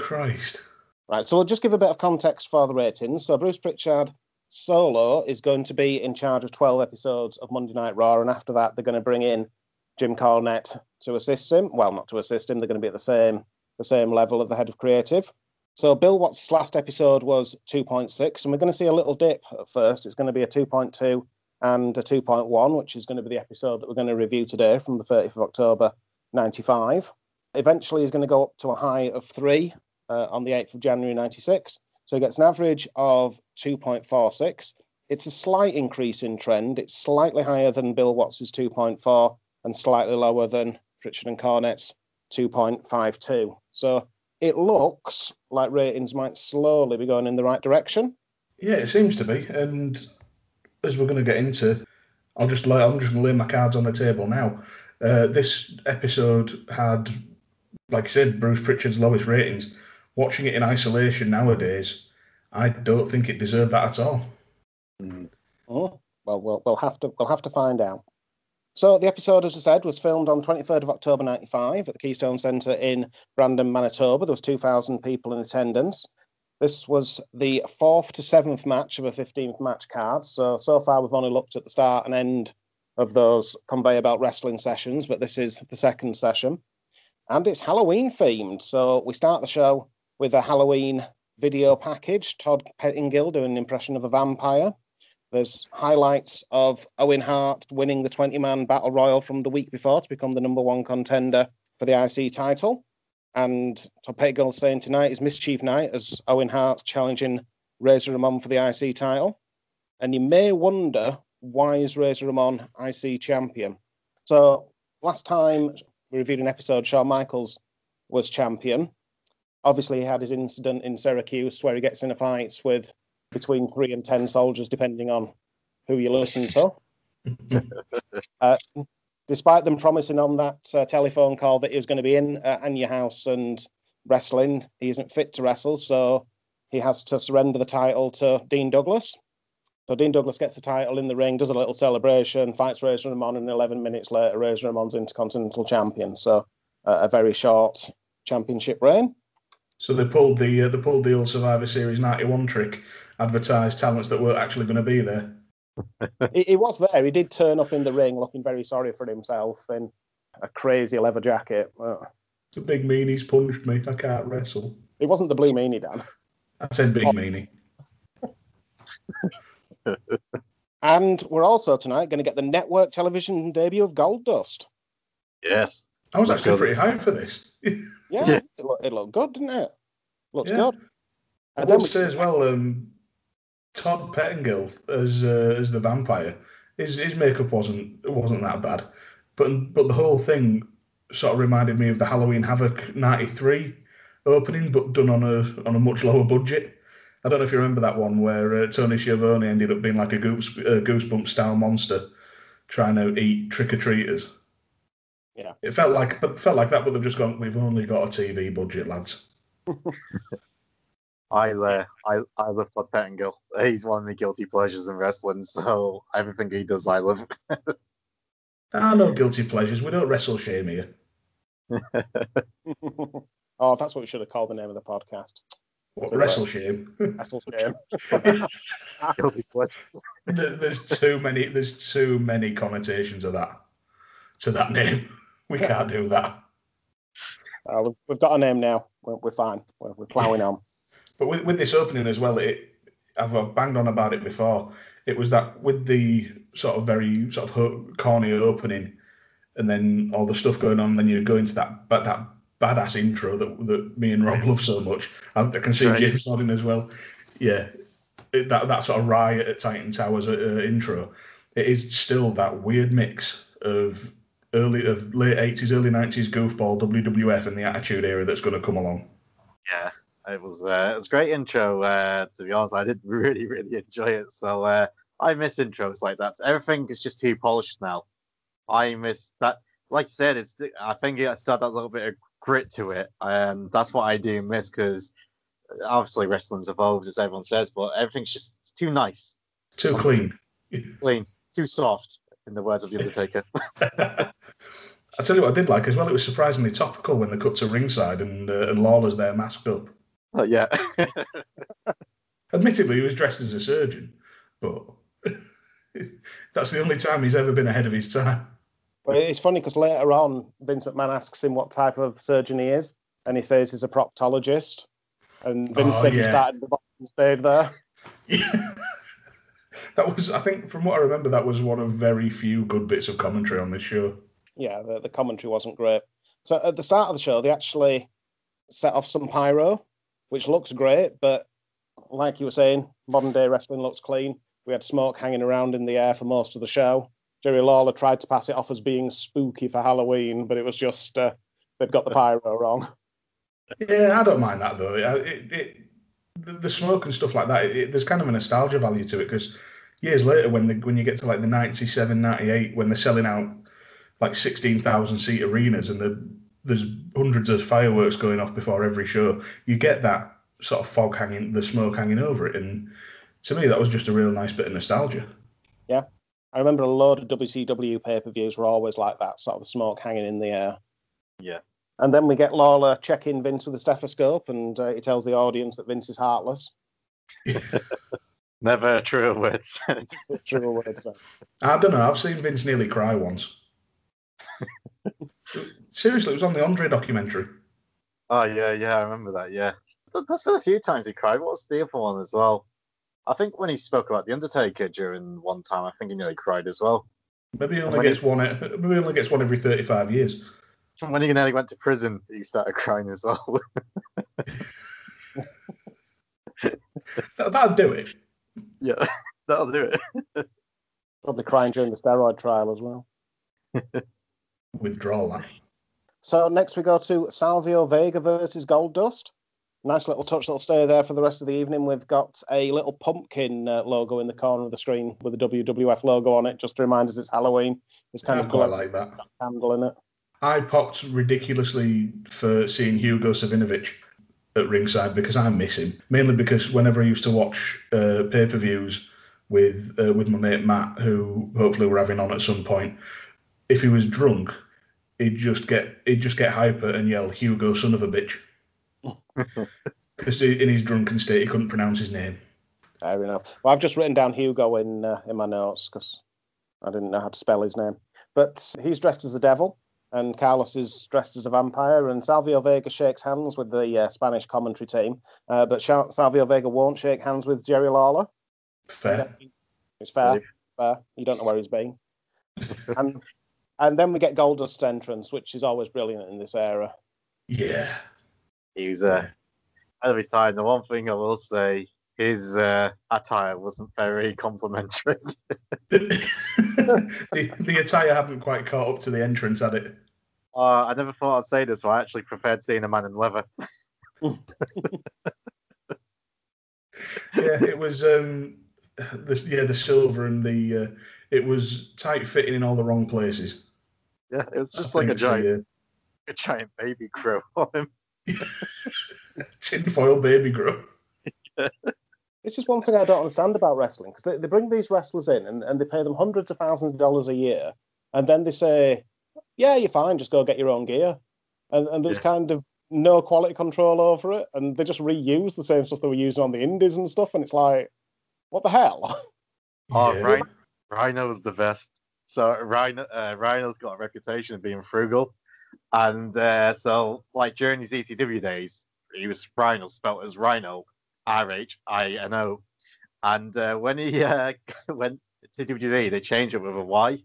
Christ. Right, so we'll just give a bit of context for the ratings. So Bruce Prichard solo is going to be in charge of 12 episodes of Monday Night Raw, and after that, they're going to bring in Jim Cornette to assist him. Well, not to assist him; they're going to be at the same the same level of the head of creative. So Bill Watts' last episode was 2.6, and we're going to see a little dip at first. It's going to be a 2.2 and a 2.1, which is going to be the episode that we're going to review today from the 30th of October 95. Eventually, he's going to go up to a high of three uh, on the 8th of January 96. So he gets an average of 2.46. It's a slight increase in trend. It's slightly higher than Bill Watts' 2.4 and slightly lower than Prichard and Cornette's 2.52. So it looks like ratings might slowly be going in the right direction. Yeah, it seems to be. And as we're going to get into, I'll just lay, I'm just going to lay my cards on the table now. Uh, this episode had, like I said, Bruce Prichard's lowest ratings. Watching it in isolation nowadays, I don't think it deserved that at all. Mm. Oh, well, we'll we'll have to we'll have to find out. So the episode, as I said, was filmed on 23rd of October 95 at the Keystone Centre in Brandon, Manitoba. There was 2,000 people in attendance. This was the fourth to seventh match of a 15th match card. So so far we've only looked at the start and end of those conveyor belt wrestling sessions, but this is the second session, and it's Halloween themed. So we start the show with a Halloween video package. Todd Pettingill doing an impression of a vampire. There's highlights of Owen Hart winning the 20 man battle royal from the week before to become the number one contender for the IC title. And Todd Pettingill saying tonight is Mischief Night as Owen Hart's challenging Razor Ramon for the IC title. And you may wonder why is Razor Ramon IC champion? So last time we reviewed an episode, Shawn Michaels was champion. Obviously, he had his incident in Syracuse where he gets in a fight with between three and ten soldiers, depending on who you listen to. uh, despite them promising on that uh, telephone call that he was going to be in uh, In Your House and wrestling, he isn't fit to wrestle, so he has to surrender the title to Dean Douglas. So Dean Douglas gets the title in the ring, does a little celebration, fights Razor Ramon, and 11 minutes later, Razor Ramon's Intercontinental Champion. So uh, a very short championship reign. So they pulled the uh, they pulled the old Survivor Series '91 trick, advertised talents that weren't actually going to be there. he, he was there. He did turn up in the ring looking very sorry for himself in a crazy leather jacket. It's a big meanie's punched me. I can't wrestle. it wasn't the Blue Meanie, Dan. I said big meanie. And we're also tonight going to get the network television debut of Goldust. yes. I was actually pretty hyped for this. Yeah, Yeah. It, looked, it looked good, didn't it? Looks Yeah. good. I And then will we- say as well, um, Todd Pettingill as uh, as the vampire, his his makeup wasn't wasn't that bad, but but the whole thing sort of reminded me of the Halloween Havoc '93 opening, but done on a on a much lower budget. I don't know if you remember that one where uh, Tony Schiavone ended up being like a goose, uh, goosebump style monster trying to eat trick or treaters. Yeah. It felt like it felt like that, but they've just gone. We've only got a TV budget, lads. I uh, I I love Todd Pettingill. He's one of my guilty pleasures in wrestling. So everything he does, I love. Ah, no guilty pleasures. We don't wrestle shame here. oh, that's what we should have called the name of the podcast. What, So, wrestle shame? Wrestle shame. guilty pleasure. There- there's too many. There's too many connotations of that to that name. We can't do that. Uh, we've, we've got a name now. We're, we're fine. We're, we're ploughing on. But with, with this opening as well, it I've, I've banged on about it before. It was that with the sort of very sort of ho- corny opening, and then all the stuff going on, then you go into that but that badass intro that that me and Rob love so much. I, I can see Right. James nodding as well. Yeah, it, that that sort of riot at Titan Towers uh, intro. It is still that weird mix of early of late eighties, early nineties goofball WWF and the Attitude Era that's going to come along. Yeah, it was uh, it was a great intro. Uh, to be honest, I did really really enjoy it. So uh, I miss intros like that. Everything is just too polished now. I miss that. Like I said, it's I think it still had that little bit of grit to it, and that's what I do miss because obviously wrestling's evolved as everyone says, but everything's just it's too nice, Too clean. clean, too soft. In the words of the Undertaker. I tell you what I did like as well. It was surprisingly topical when they cut to ringside and uh, and Lawler's there masked up. But yeah, Admittedly, he was dressed as a surgeon, but that's the only time he's ever been ahead of his time. But it's funny because later on, Vince McMahon asks him what type of surgeon he is, and he says he's a proctologist. And Vince Oh, said he yeah. started the box and stayed there. Yeah. That was, I think, from what I remember, that was one of very few good bits of commentary on this show. Yeah, the, the commentary wasn't great. So at the start of the show, they actually set off some pyro, which looks great, but like you were saying, modern day wrestling looks clean. We had smoke hanging around in the air for most of the show. Jerry Lawler tried to pass it off as being spooky for Halloween, but it was just uh, they'd got the pyro wrong. Yeah, I don't mind that though. It, it, it, the, smoke and stuff like that, there's kind of a nostalgia value to it because years later, when the, when you get to like the 97, 98, when they're selling out like 16,000 seat arenas and the, there's hundreds of fireworks going off before every show, you get that sort of fog hanging, the smoke hanging over it. And to me, that was just a real nice bit of nostalgia. Yeah i remember a load of WCW pay per views were always like that, sort of the smoke hanging in the air. yeah. And then we get Lawler checking Vince with a stethoscope, and uh, he tells the audience that Vince is heartless. Never true words. True words, but I don't know. I've seen Vince nearly cry once. Seriously, it was on the Andre documentary. Oh yeah, yeah, I remember that. Yeah, Th- that's been a few times he cried. What's the other one as well? I think when he spoke about the Undertaker during one time, I think he nearly cried as well. Maybe he only When he- gets one. Maybe he only gets one every thirty-five years. When he nearly went to prison, he started crying as well. That, that'd do it. Yeah, that'll do it. probably crying during the steroid trial as well. Withdrawal. that. So next we go to Salvio Vega versus Goldust. Nice little touch that'll stay there for the rest of the evening. We've got a little pumpkin uh, logo in the corner of the screen with the WWF logo on it, just to remind us it's Halloween. It's kind I of cool. glowing like that. candle in it. I popped ridiculously for seeing Hugo Savinovich at ringside because I miss him. Mainly because whenever I used to watch uh, pay per views with uh, with my mate Matt, who hopefully we're having on at some point, if he was drunk, he'd just get he'd just get hyper and yell Hugo son of a bitch. Because in his drunken state he couldn't pronounce his name. Fair enough. Well, I've just written down Hugo in uh, in my notes because I didn't know how to spell his name. But he's dressed as the devil, and Carlos is dressed as a vampire, and Salvio Vega shakes hands with the uh, Spanish commentary team. Uh, but Sha- Salvio Vega won't shake hands with Jerry Lawler. Fair. It's fair. Believe. fair. You don't know where he's been. and and then we get Goldust entrance, which is always brilliant in this era. Yeah. He was uh, ahead of his time. The one thing I will say, his uh, attire wasn't very complimentary. the, the attire hadn't quite caught up to the entrance, had it? Uh, I never thought I'd say this, but I actually preferred seeing a man in leather. yeah, it was um, this yeah the silver and the uh, it was tight fitting in all the wrong places. Yeah, it was just I like a think so, giant, a giant baby crow on him. tinfoil baby grow. It's just one thing I don't understand about wrestling because they, they bring these wrestlers in and, and they pay them hundreds of thousands of dollars a year, and then they say, "Yeah, you're fine. Just go get your own gear," and and there's Yeah. kind of no quality control over it, and they just reuse the same stuff they were using on the indies and stuff, and it's like, what the hell? Oh, Yeah. Rhino, Rhino's the best. So Rhino, uh, Rhino's got a reputation of being frugal, and uh, so like during his ECW days, he was Rhino spelt as Rhino, R H I N O, and uh, when he uh, went to WWE, they changed it with a Y,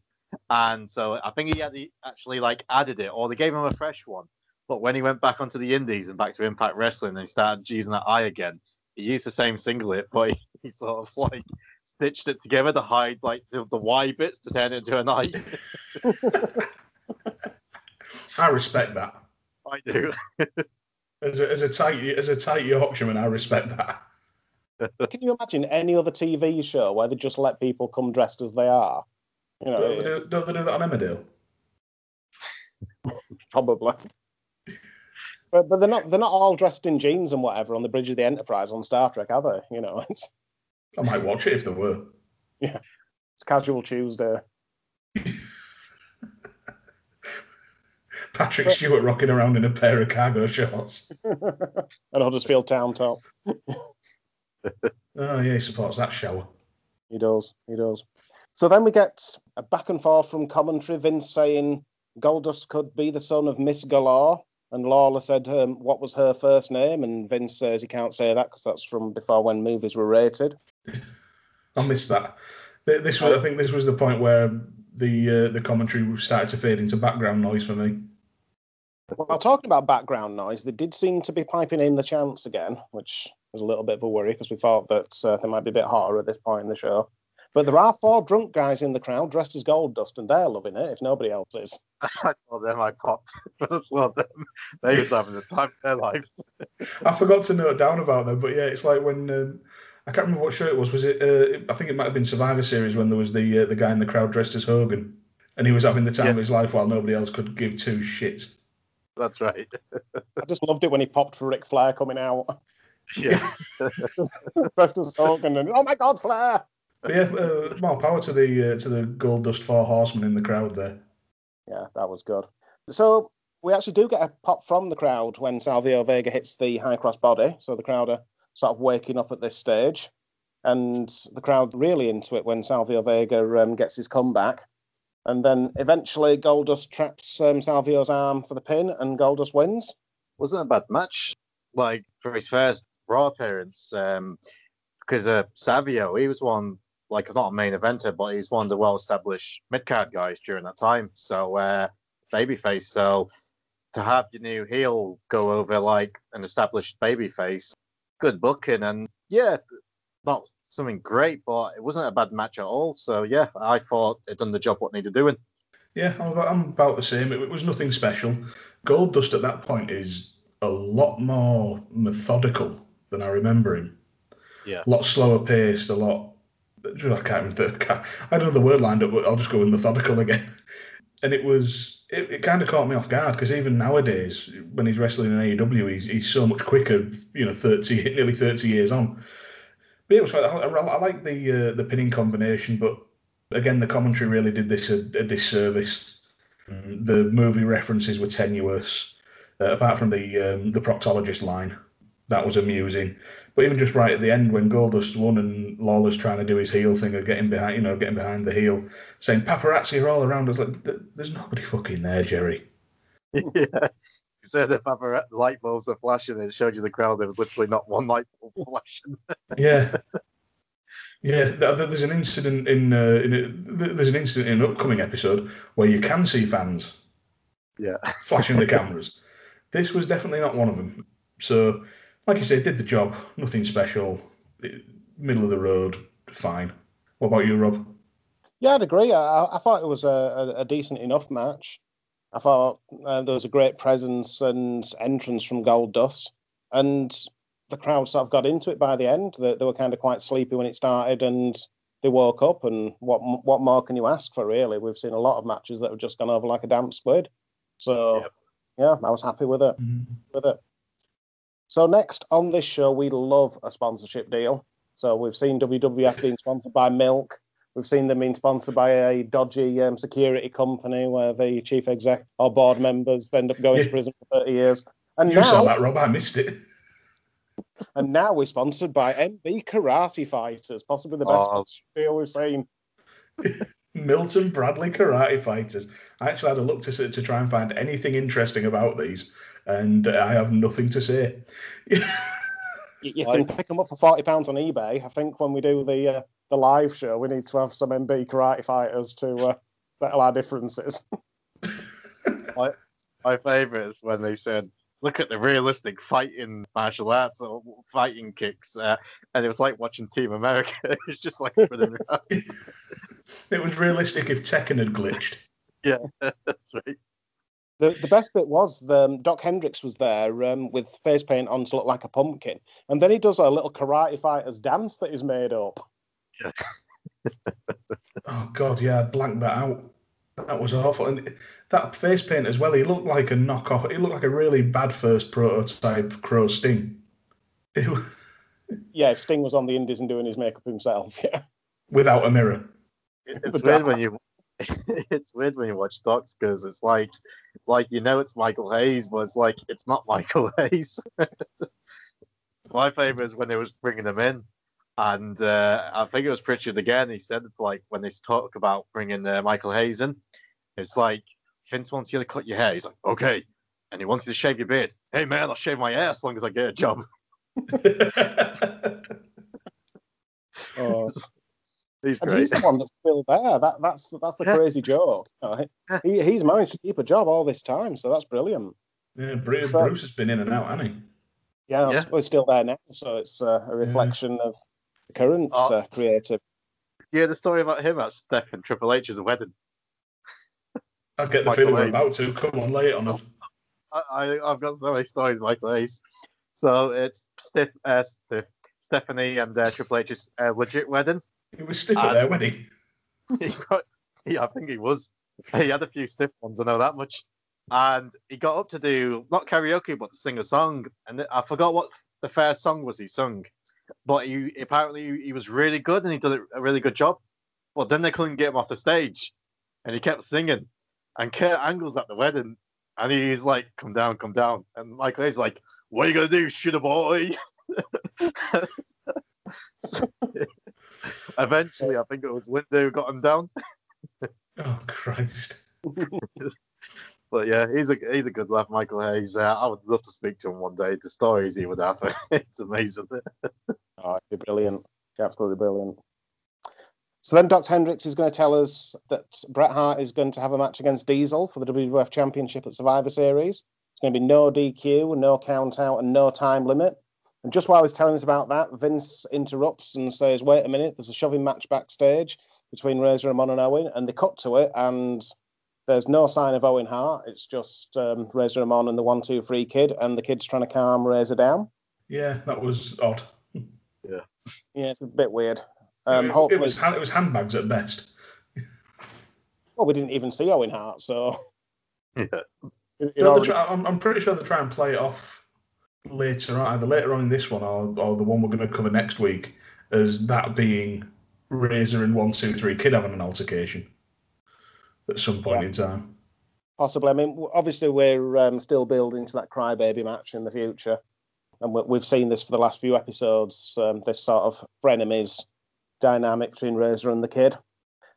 and so I think he had he actually like added it, or they gave him a fresh one. But when he went back onto the Indies and back to Impact Wrestling, and he started using that eye again. He used the same singlet, but he, he sort of like stitched it together to hide like the, the Y bits to turn it into an eye. I respect that. I do. As a, as a tight as a tight Yorkshireman, I respect that. Can you imagine any other TV show where they just let people come dressed as they are? You know, Don't they, do, don't they do that on Emmerdale? probably. But, but they're not they're not all dressed in jeans and whatever on the bridge of the Enterprise on Star Trek, are they? You know, it's, I might watch it if there were. Yeah, it's casual Tuesday. Patrick Stewart rocking around in a pair of cargo shorts. and Huddersfield Town Top. Oh yeah, he supports that shower. He does. He does. So then we get a back and forth from commentary. Vince saying Goldust could be the son of Miss Galore, and Lawler said um, what was her first name, and Vince says he can't say that because that's from before when movies were rated. I missed that. This was, I think, this was the point where the uh, the commentary started to fade into background noise for me. Well, talking about background noise, they did seem to be piping in the chants again, which was a little bit of a worry because we thought that uh, they might be a bit hotter at this point in the show. But there are four drunk guys in the crowd dressed as Goldust, and they're loving it if nobody else is. I saw them. I popped. I saw them. They was having the time of their lives. I forgot to note down about them, but yeah, it's like when um, I can't remember what show it was. Was it? Uh, I think it might have been Survivor Series when there was the uh, the guy in the crowd dressed as Hogan, and he was having the time Yeah. of his life while nobody else could give two shits. That's right. I just loved it when he popped for Ric Flair coming out, Yeah. dressed as Hogan, and oh my God, Flair! But yeah, uh, more power to the uh, to the Goldust Four Horsemen in the crowd there. Yeah, that was good. So we actually do get a pop from the crowd when Salvio Vega hits the high cross body. So the crowd are sort of waking up at this stage, and the crowd really into it when Salvio Vega um, gets his comeback. And then eventually Goldust traps um, Salvio's arm for the pin, and Goldust wins. Wasn't a bad match. Like for his first Raw appearance, um, because uh, Savio, he was one like not a main eventer, but he's one of the well-established mid-card guys during that time. So uh, babyface. So to have your new heel go over like an established babyface, good booking, and yeah, not something great, but it wasn't a bad match at all. So yeah, I thought it done the job what needed doing. Yeah, I'm about, I'm about the same. It, was nothing special. Goldust at that point is a lot more methodical than I remember him. Yeah. A lot slower paced, a lot. I can't remember. I don't know the word lined up, but I'll just go with methodical again. And it was, it, it kind of caught me off guard because even nowadays, when he's wrestling in AEW, he's, he's so much quicker, you know, 30, nearly 30 years on. But yeah, it was, I, I, I like the uh, the pinning combination, but again, the commentary really did this a, a disservice. Mm, The movie references were tenuous, uh, apart from the um, the proctologist line. That was amusing, but even just right at the end when Goldust won and Lawler's trying to do his heel thing of getting behind, you know, getting behind the heel, saying paparazzi are all around us. Like, "Th- there's nobody fucking there, Jerry. yeah. You said the papara- light bulbs are flashing, and it showed you the crowd. There was literally not one light bulb flashing. Yeah. Yeah, th- th- there's an incident in, uh, in a, there's an incident in an upcoming episode where you can see fans Yeah. flashing the cameras. This was definitely not one of them. So, like you said, did the job. Nothing special. Middle of the road. Fine. What about you, Rob? Yeah, I'd agree. I, I thought it was a, a, a decent enough match. I thought uh, there was a great presence and entrance from Goldust. and the crowd sort of got into it by the end. They, they were kind of quite sleepy when it started, and they woke up. And what what more can you ask for? Really, we've seen a lot of matches that have just gone over like a damp squid. So Yep. yeah, I was happy with it. Mhm. With it. So next on this show, we love a sponsorship deal. So we've seen WWF being sponsored by Milk. We've seen them being sponsored by a dodgy um, security company where the chief exec or board members end up going to prison for 30 years. And You saw that, Rob. I missed it. and now we're sponsored by MB Karate Fighters, possibly the best Oh. sponsorship deal we've seen. Milton Bradley Karate Fighters. I actually had a look to to try and find anything interesting about these, and uh, I have nothing to say. You, you can pick them up for forty pounds on eBay. I think when we do the uh, the live show, we need to have some MB Karate Fighters to uh, settle our differences. My favourite is when they said, "Look at the realistic fighting martial arts or fighting kicks," uh, and it was like watching Team America. it was just like spinning around. it was realistic if Tekken had glitched. Yeah, that's right. The the best bit was the um, Dok Hendrix was there um, with face paint on to look like a pumpkin, and then he does a little karate fighters dance that he's made up. Oh God, yeah, I blanked that out. That was awful. And that face paint as well. He looked like a knockoff. He looked like a really bad first prototype Crow Sting. It Yeah, if Sting was on the Indies and doing his makeup himself, yeah. without a mirror. It's weird when you. it's weird when you watch docs because it's like, like you know it's Michael Hayes, but it's like it's not Michael Hayes. My favorite is when they was bringing him in, and uh, I think it was Prichard again. He said like when they talk about bringing uh, Michael Hayes in, it's like Vince wants you to cut your hair. He's like, okay, and he wants you to shave your beard. Hey man, I'll shave my ass as long as I get a job. Oh. He's And great. he's the one that's still there. That that's that's the Yeah. crazy joke. you know. He he's managed to keep a job all this time, so that's brilliant. yeah, Bruce, But- Bruce has been in and out, hasn't he? Yeah, Yeah. we're still there now, so it's uh, a reflection of the current Oh. uh, creative. Yeah, the story about him at Steph and Triple H's wedding. I get the Michael feeling we're about to. Come on, lay it on us. I, I I've got so many stories like this. So it's Steph, uh, Steph, Stephanie and uh, Triple H's uh, legit wedding. It was stiff at their wedding. he got, yeah, I think he was. He had a few stiff ones, I know that much. And he got up to do not karaoke, but to sing a song. And I forgot what the first song was he sung, but he apparently he was really good and he did a really good job. But then they couldn't get him off the stage, and he kept singing. And Kurt Angle's at the wedding, and he's like, "Come down, come down." And Michael Hayes like, "What are you gonna do, shit boy?" Eventually, I think it was Linda who got him down. Oh Christ! But yeah, he's a he's a good laugh, Michael Hayes. Uh, I would love to speak to him one day. The stories he would have, it's amazing. Oh, it'd be brilliant. Absolutely brilliant. So then Dr. Hendrix is going to tell us that Bret Hart is going to have a match against Diesel for the WWF Championship at Survivor Series. It's going to be no DQ, no count out, and no time limit. And just while he's telling us about that, Vince interrupts and says, Wait a minute, there's a shoving match backstage between Razor Ramon and Owen. And they cut to it, and there's no sign of Owen Hart. It's just um, Razor Ramon and the one, two, three kid, and the kid's trying to calm Razor down. Yeah, that was odd. Yeah, yeah, it's a bit weird. Um, it, it was hand- it was handbags at best. well, we didn't even see Owen Hart, so. Yeah. It- it They'll- they'll already- try- I'm, I'm pretty sure they'll try and play it off later on, either later on in this one or, or the one we're going to cover next week, as that being Razor and One Two Three Kid having an altercation at some point in time. Possibly. I mean, obviously, we're um, still building to that crybaby match in the future, and we- we've seen this for the last few episodes. Um, this sort of frenemies dynamic between Razor and the kid,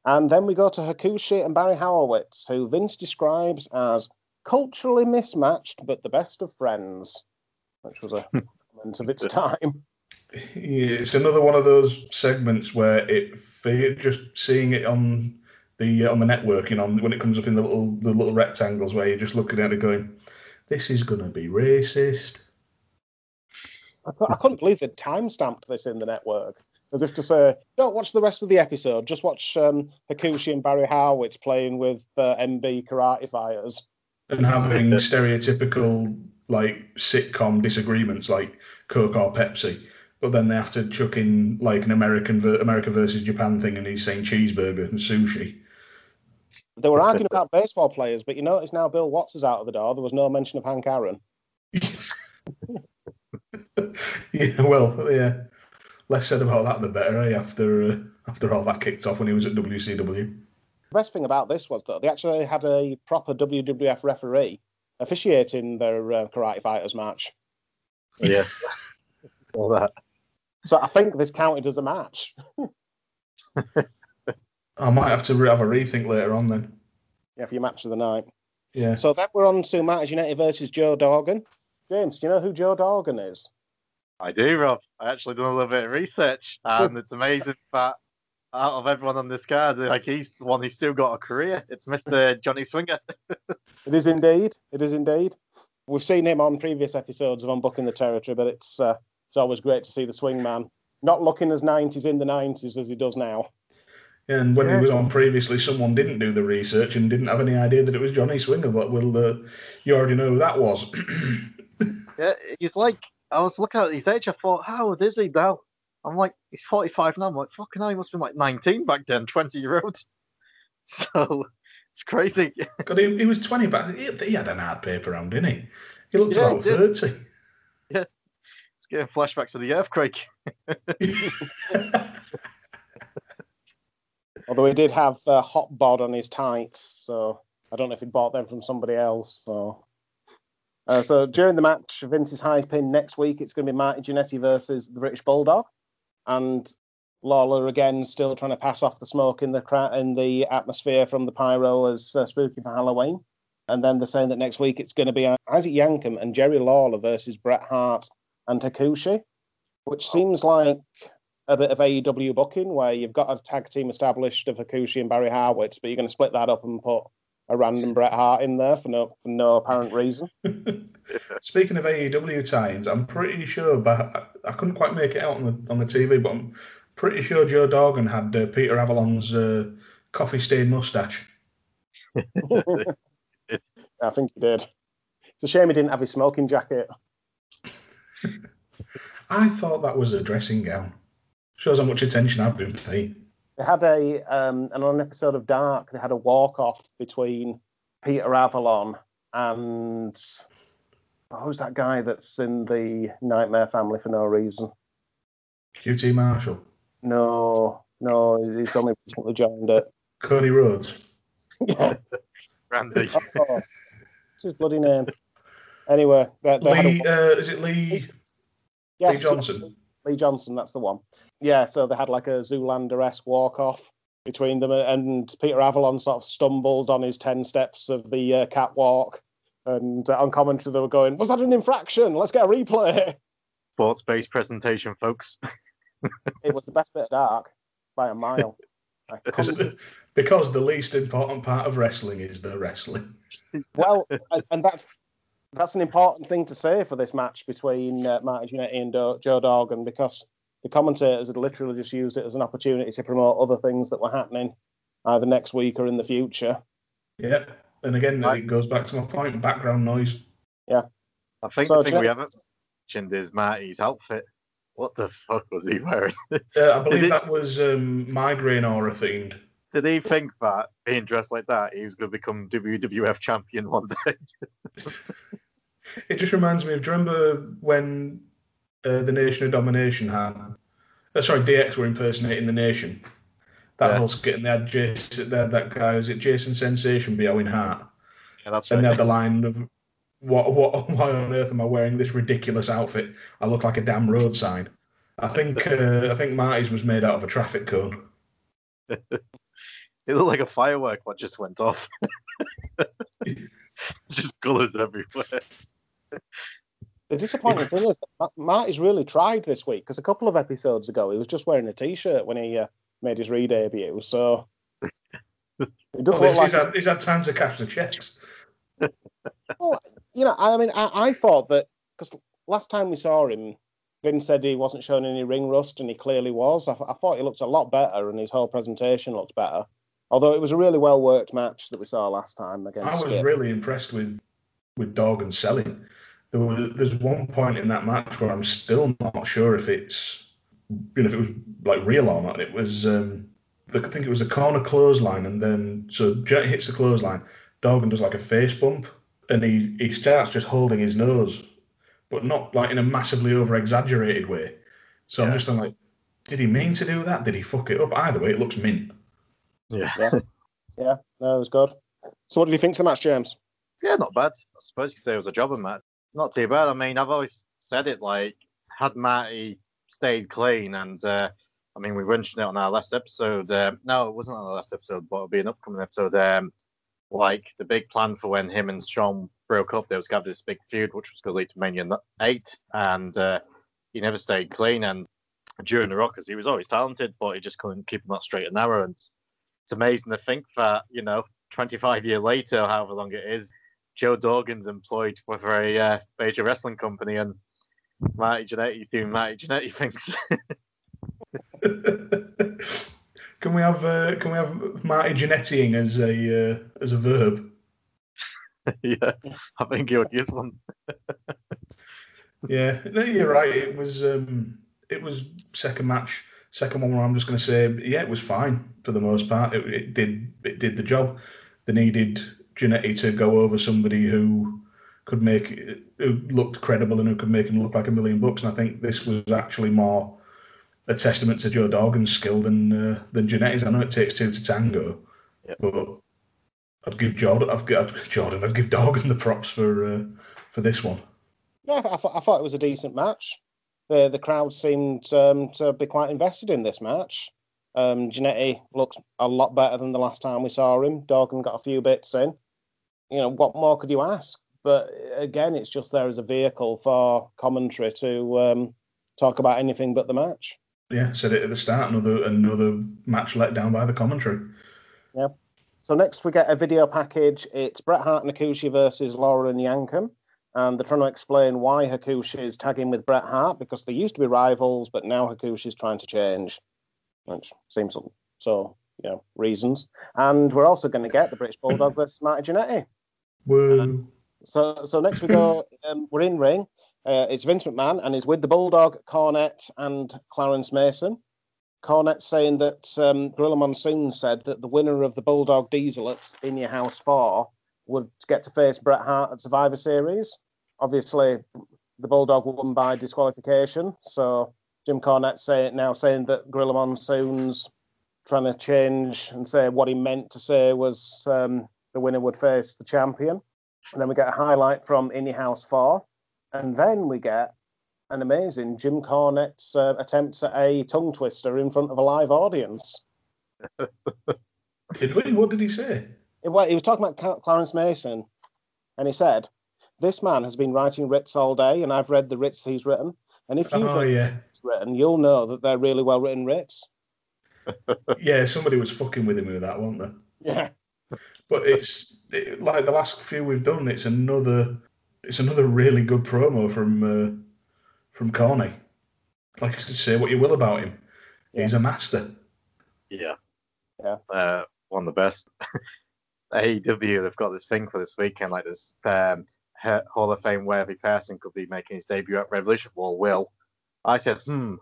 and then we go to Hakushi and Barry Horowitz, who Vince describes as culturally mismatched but the best of friends, which was a comment of its time. Yeah, it's another one of those segments where it just seeing it on the uh, on the network, you know, when it comes up in the little the little rectangles where you're just looking at it going, "This is going to be racist." I, I couldn't believe they time stamped this in the network. As if to say, don't watch the rest of the episode, just watch um, Hakushi and Barry Horowitz playing with uh, MB karate fighters. and having stereotypical like sitcom disagreements like Coke or Pepsi, but then they have to chuck in like an American ver- America versus Japan thing, and he's saying cheeseburger and sushi. They were arguing about baseball players, but you notice now Bill Watts is out of the door. There was no mention of Hank Aaron. yeah, well, yeah. Less said about that, the better. Eh? After uh, after all that kicked off when he was at WCW. The best thing about this was that they actually had a proper WWF referee officiating their uh, karate fighters match. Yeah. All that. So I think this counted as a match. I might have to re- have a rethink later on then. Yeah, for your match of the night. Yeah. So that we're on to Marty Jannetty versus Joe Dorgan. James, do you know who Joe Dorgan is? I do, Rob. I actually done a little bit of research, and it's amazing that out of everyone on this card, like he's the one who's still got a career. It's Mr. Johnny Swinger. It is indeed. It is indeed. We've seen him on previous episodes of Unbooking the Territory, but it's uh, it's always great to see the swing man not looking as 90s in the 90s as he does now. And when Yeah. he was on previously, someone didn't do the research and didn't have any idea that it was Johnny Swinger. But well, uh, you already know who that was. Yeah, he's like I was looking at his age. I thought, how old is he now? I'm like, he's 45 now. I'm like, fucking hell, he must have been like 19 back then, 20 year old. So it's crazy. God, he, he was twenty back. He, he had an hard paper round, didn't he? He looked Yeah, about did. thirty. It's getting flashbacks of the earthquake. Although he did have uh, hot bod on his tights, so I don't know if he'd bought them from somebody else. So, uh, so during the match, Vince is hyping next week. It's going to be Marty Jannetty versus the British Bulldog, and Lawler again still trying to pass off the smoke in the cra- in the atmosphere from the pyro as uh, spooky for Halloween. And then they're saying that next week it's going to be Isaac Yankem and Jerry Lawler versus Bret Hart and Hakushi, which seems like a bit of AEW booking where you've got a tag team established of Hakushi and Barry Horowitz, but you're going to split that up and put a random Bret Hart in there for no for no apparent reason. Speaking of AEW tie-ins, I'm pretty sure, but I, I couldn't quite make it out on the on the TV, but I'm pretty sure Joe Dorgan had uh, Peter Avalon's uh, coffee stained mustache. I think he did. It's a shame he didn't have his smoking jacket. I thought that was a dressing gown. Shows how much attention I've been paying. They had a um, and on an episode of Dark, they had a walk off between Peter Avalon and oh, who's that guy that's in the Nightmare Family for no reason? QT Marshall, No, no, he's- he's only recently joined it. Cody Rhodes. yeah. Randy. Oh, what's his bloody name? Anyway, they, they had a, Lee, uh, is it Lee? yes, Lee Johnson. Lee Johnson, that's the one. Yeah, so they had like a Zoolander esque walk off between them, and Peter Avalon sort of stumbled on his 10 steps of the uh, catwalk. And uh, on commentary, they were going, Was that an infraction? Let's get a replay. Sports based presentation, folks. It was the best bit of dark by a mile. Because the, because the least important part of wrestling is the wrestling. well, and, and that's that's an important thing to say for this match between uh, Marty Jannetty and Do- Joe Dorgan because the commentators had literally just used it as an opportunity to promote other things that were happening either next week or in the future. Yeah. And again, Right. it goes back to my point: background noise. Yeah, I think So, the thing we haven't mentioned is Marty's outfit. What the fuck was he wearing? Uh, I believe it- that was um, migraine aura themed. Did he think that being dressed like that, he was going to become WWF champion one day? It just reminds me of. Do you remember when uh, the Nation of Domination had? Uh, sorry, DX were impersonating the Nation. That Yeah. whole skit, and they had Jason, they had that guy. Was it Jason Sensation be Owen Hart? Yeah, that's And they had the line of, "What, what, why on earth am I wearing this ridiculous outfit? I look like a damn road sign." I think, uh, I think Marty's was made out of a traffic cone. It looked like a firework what just went off. just colours everywhere. The disappointing thing is that Ma- Marty's really tried this week because a couple of episodes ago he was just wearing a t-shirt when he uh, made his re debut. So it does Well, look he's, like had, he's had time to cash the checks. Well, you know. I mean, I, I thought that because last time we saw him, Vin said he wasn't showing any ring rust, and he clearly was. I, I thought he looked a lot better, and his whole presentation looked better. Although it was a really well worked match that we saw last time against. I was Skip. really impressed with with Dorgan selling. there was there's one point in that match where I'm still not sure if it's you know if it was like real or not. It was um, I think it was a corner clothesline, and then so Jet hits the clothesline. Dorgan does like a face bump, and he he starts just holding his nose, but not like in a massively over exaggerated way. So I'm Yeah. just like, did he mean to do that? Did he fuck it up? Either way, it looks mint. Yeah. Yeah. Yeah, no, it was good. So, what did you think of the match, James? Yeah, not bad. I suppose you could say it was a jobber match. Not too bad. I mean, I've always said it like, had Matty stayed clean, and uh, I mean, we mentioned it on our last episode. Uh, no, it wasn't on our last episode, but it'll be an upcoming episode. Um, like, the big plan for when him and Shawn broke up, there was going to be this big feud, which was going to lead to Mania 8, and uh, he never stayed clean. And during the Rockers, he was always talented, but he just couldn't keep him that straight and narrow. And it's amazing to think that, you know, 25 years later, however long it is, Joe Dorgan's employed for a uh, major wrestling company, and Marty Jannetty's doing Marty Jannetty things. can we have uh, can we have Marty Genettiing as a uh, as a verb? yeah, I think he would use one. Yeah, no, you're right. It was um, it was second match, second one where I'm just going to say, yeah, it was fine for the most part. It, it did it did the job. They needed Jannetty to go over somebody who could make who looked credible and who could make him look like a million bucks. And I think this was actually more a testament to Joe Dorgan's skill than uh, than Jannetty's. I know it takes two to tango, Yep. but I'd give Jordan, I've got Jordan, I'd give Dorgan the props for uh, for this one. No, I, thought I thought it was a decent match. The the crowd seemed um, to be quite invested in this match. Um, Jannetty looks a lot better than the last time we saw him. Dorgan got a few bits in. You know, what more could you ask? But again, it's just there as a vehicle for commentary to um, talk about anything but the match. Yeah, said it at the start. Another another match let down by the commentary. Yeah. So next we get a video package. It's Bret Hart and Hakushi versus Lawler and Yankem. And they're trying to explain why Hakushi is tagging with Bret Hart because they used to be rivals, but now Hakushi is trying to change, which seems so- so, you know, reasons. And we're also going to get the British Bulldog versus Marty Jannetty. Woo! So, so next we go. Um, we're in ring. Uh, it's Vince McMahon, and he's with the Bulldog, Cornette, and Clarence Mason. Cornette saying that um, Gorilla Monsoon said that the winner of the Bulldog Diesel at In Your House Four would get to face Bret Hart at Survivor Series. Obviously, the Bulldog won by disqualification. So Jim Cornette say, now saying that Gorilla Monsoon's trying to change and say what he meant to say was um, the winner would face the champion. And then we get a highlight from In Your House 4. And then we get an amazing Jim Cornette's uh, attempts at a tongue twister in front of a live audience. Did we? What did he say? It, well, he was talking about Clarence Mason, and he said, This man has been writing writs all day, and I've read the writs he's written. And if you've Oh read yeah, writs written, you'll know that they're really well written writs. yeah. Somebody was fucking with him with that, weren't they? Yeah. But it's it, like the last few we've done. It's another. It's another really good promo from uh, from Corny. Like I said, say what you will about him, he's a master. Yeah. Yeah. Uh, one of the best. AEW, they've got this thing for this weekend, like this um, Hall of Fame worthy person could be making his debut at Revolution War. Will. I said, hmm,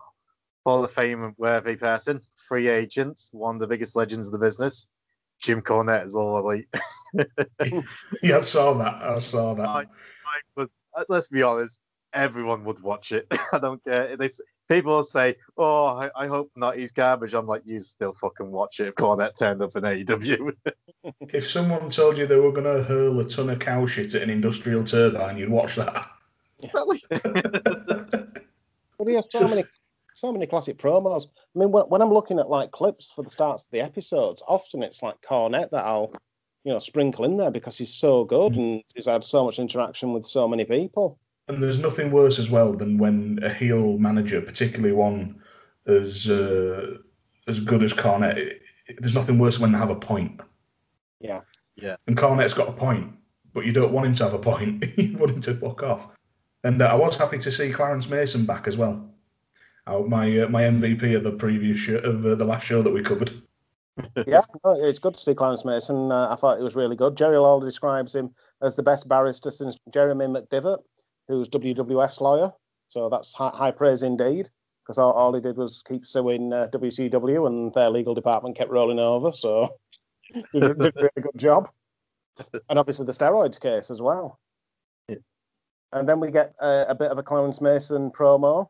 Hall of Fame worthy person, free agent, one of the biggest legends of the business. Jim Cornette is all elite. Yeah, I saw that. I saw that. I- but uh, let's be honest, everyone would watch it. I don't care. They, people say, "Oh, I, I hope not. He's garbage." I'm like, you still fucking watch it. If Cornette turned up in E If someone told you they were going to hurl a ton of cow shit at an industrial turbine, you'd watch that. Really? But he has so many, so many classic promos. I mean, when, when I'm looking at like clips for the starts of the episodes, often it's like Cornette that I'll, you know, sprinkle in there because he's so good and he's had so much interaction with so many people. And there's nothing worse as well than when a heel manager, particularly one as uh, as good as it- there's nothing worse when they have a point. Yeah. Yeah. And Cornette's got a point, but you don't want him to have a point. you want him to fuck off. And uh, I was happy to see Clarence Mason back as well. Uh, my uh, my MVP of the previous show, of uh, the last show that we covered. yeah, no, it's good to see Clarence Mason. Uh, I thought it was really good. Jerry Lawler describes him as the best barrister since Jeremy McDevitt. who's WWF's lawyer. So that's high, high praise indeed, because all, all he did was keep suing uh, WCW, and their legal department kept rolling over. So did, a- did a really good job. And obviously the steroids case as well. Yeah. And then we get a, a bit of a Clarence Mason promo.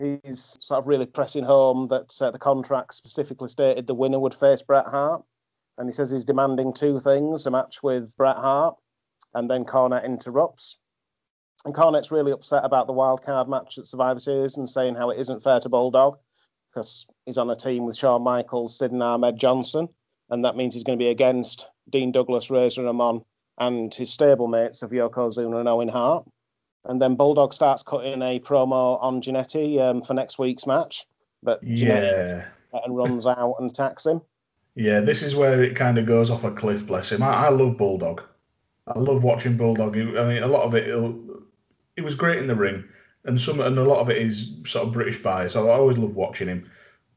He's sort of really pressing home that uh, the contract specifically stated the winner would face Bret Hart. And he says he's demanding two things a match with Bret Hart. And then Cornette interrupts. And Cornette's really upset about the wild card match at Survivor Series and saying how it isn't fair to Bulldog because he's on a team with Shawn Michaels, Sid and Ahmed Johnson. And that means he's going to be against Dean Douglas, Razor Ramon, and his stablemates of Yokozuna and Owen Hart. And then Bulldog starts cutting a promo on Jannetty um, for next week's match. But Yeah. and runs out and attacks him. Yeah, this is where it kind of goes off a cliff, bless him. I, I love Bulldog. I love watching Bulldog. I mean, a lot of it, he was great in the ring, and some and a lot of it is sort of British bias. So I always love watching him.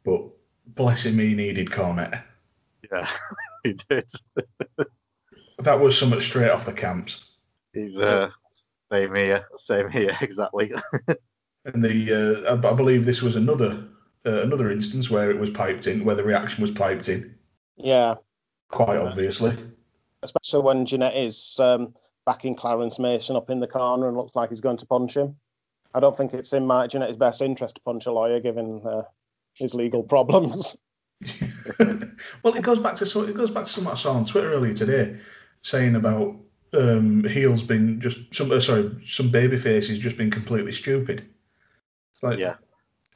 But bless him, he needed Cornette. Yeah, he did. That was something straight off the camps. He's uh, same here, same here, exactly. And the uh, I, I believe this was another uh, another instance where it was piped in, where the reaction was piped in, Yeah, quite obviously. especially when Jannetty is um, backing Clarence Mason up in the corner and looks like he's going to punch him. I don't think it's in my Jannetty's best interest to punch a lawyer given uh, his legal problems. well, it goes back to so it goes back to something I saw on Twitter earlier today, saying about um, heels being just some uh, sorry some baby faces just being completely stupid. It's like, Yeah.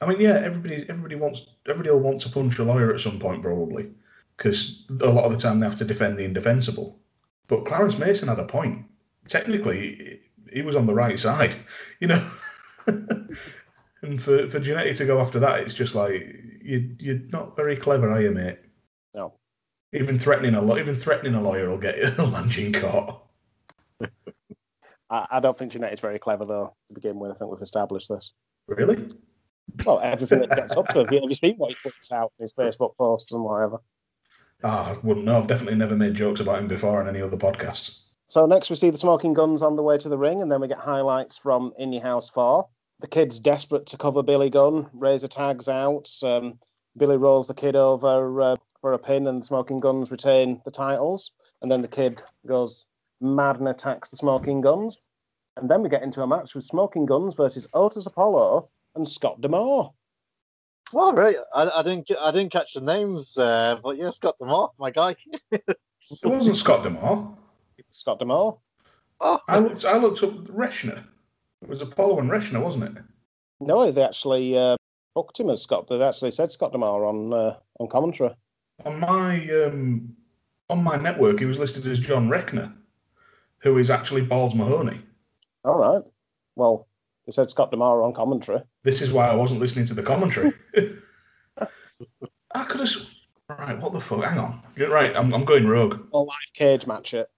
I mean, yeah, everybody everybody wants everybody will want to punch a lawyer at some point probably because a lot of the time they have to defend the indefensible. But Clarence Mason had a point. Technically, he was on the right side, you know. and for for Jannetty to go after that, it's just like you you're not very clever, are you, mate? No. Even threatening a law, even threatening a lawyer will get you a lunch in court. I, I don't think Jannetty is very clever, though, to begin with. I think we've established this. Really? Well, everything that gets up to him. Have you seen what he puts out in his Facebook posts and whatever? Ah, I wouldn't know. I've definitely never made jokes about him before on any other podcasts. So next we see the smoking guns on the way to the ring, and then we get highlights from In Your House 4. The kid's desperate to cover Billy Gunn. Razor tags out. Um, Billy rolls the kid over uh, for a pin, and the smoking guns retain the titles. And then the kid goes mad and attacks the smoking guns. And then we get into a match with smoking guns versus Otis Apollo and Scott D'Amore. well, right, I, I didn't, I didn't catch the names, uh, but yeah, Scott D'Amore, my guy. It wasn't Scott D'Amore. Scott D'Amore. Oh, I looked. I looked up Rechner. It was Apollo and Rechner, wasn't it? No, they actually uh, booked him as Scott. They actually said Scott D'Amore on uh, on commentary. On my um, on my network, he was listed as John Rechner, who is actually Balls Mahoney. All right. Well, they said Scott D'Amore on commentary. This is why I wasn't listening to the commentary. I could have. Right, what the fuck? Hang on. Right, I'm, I'm going rogue. A live cage match it.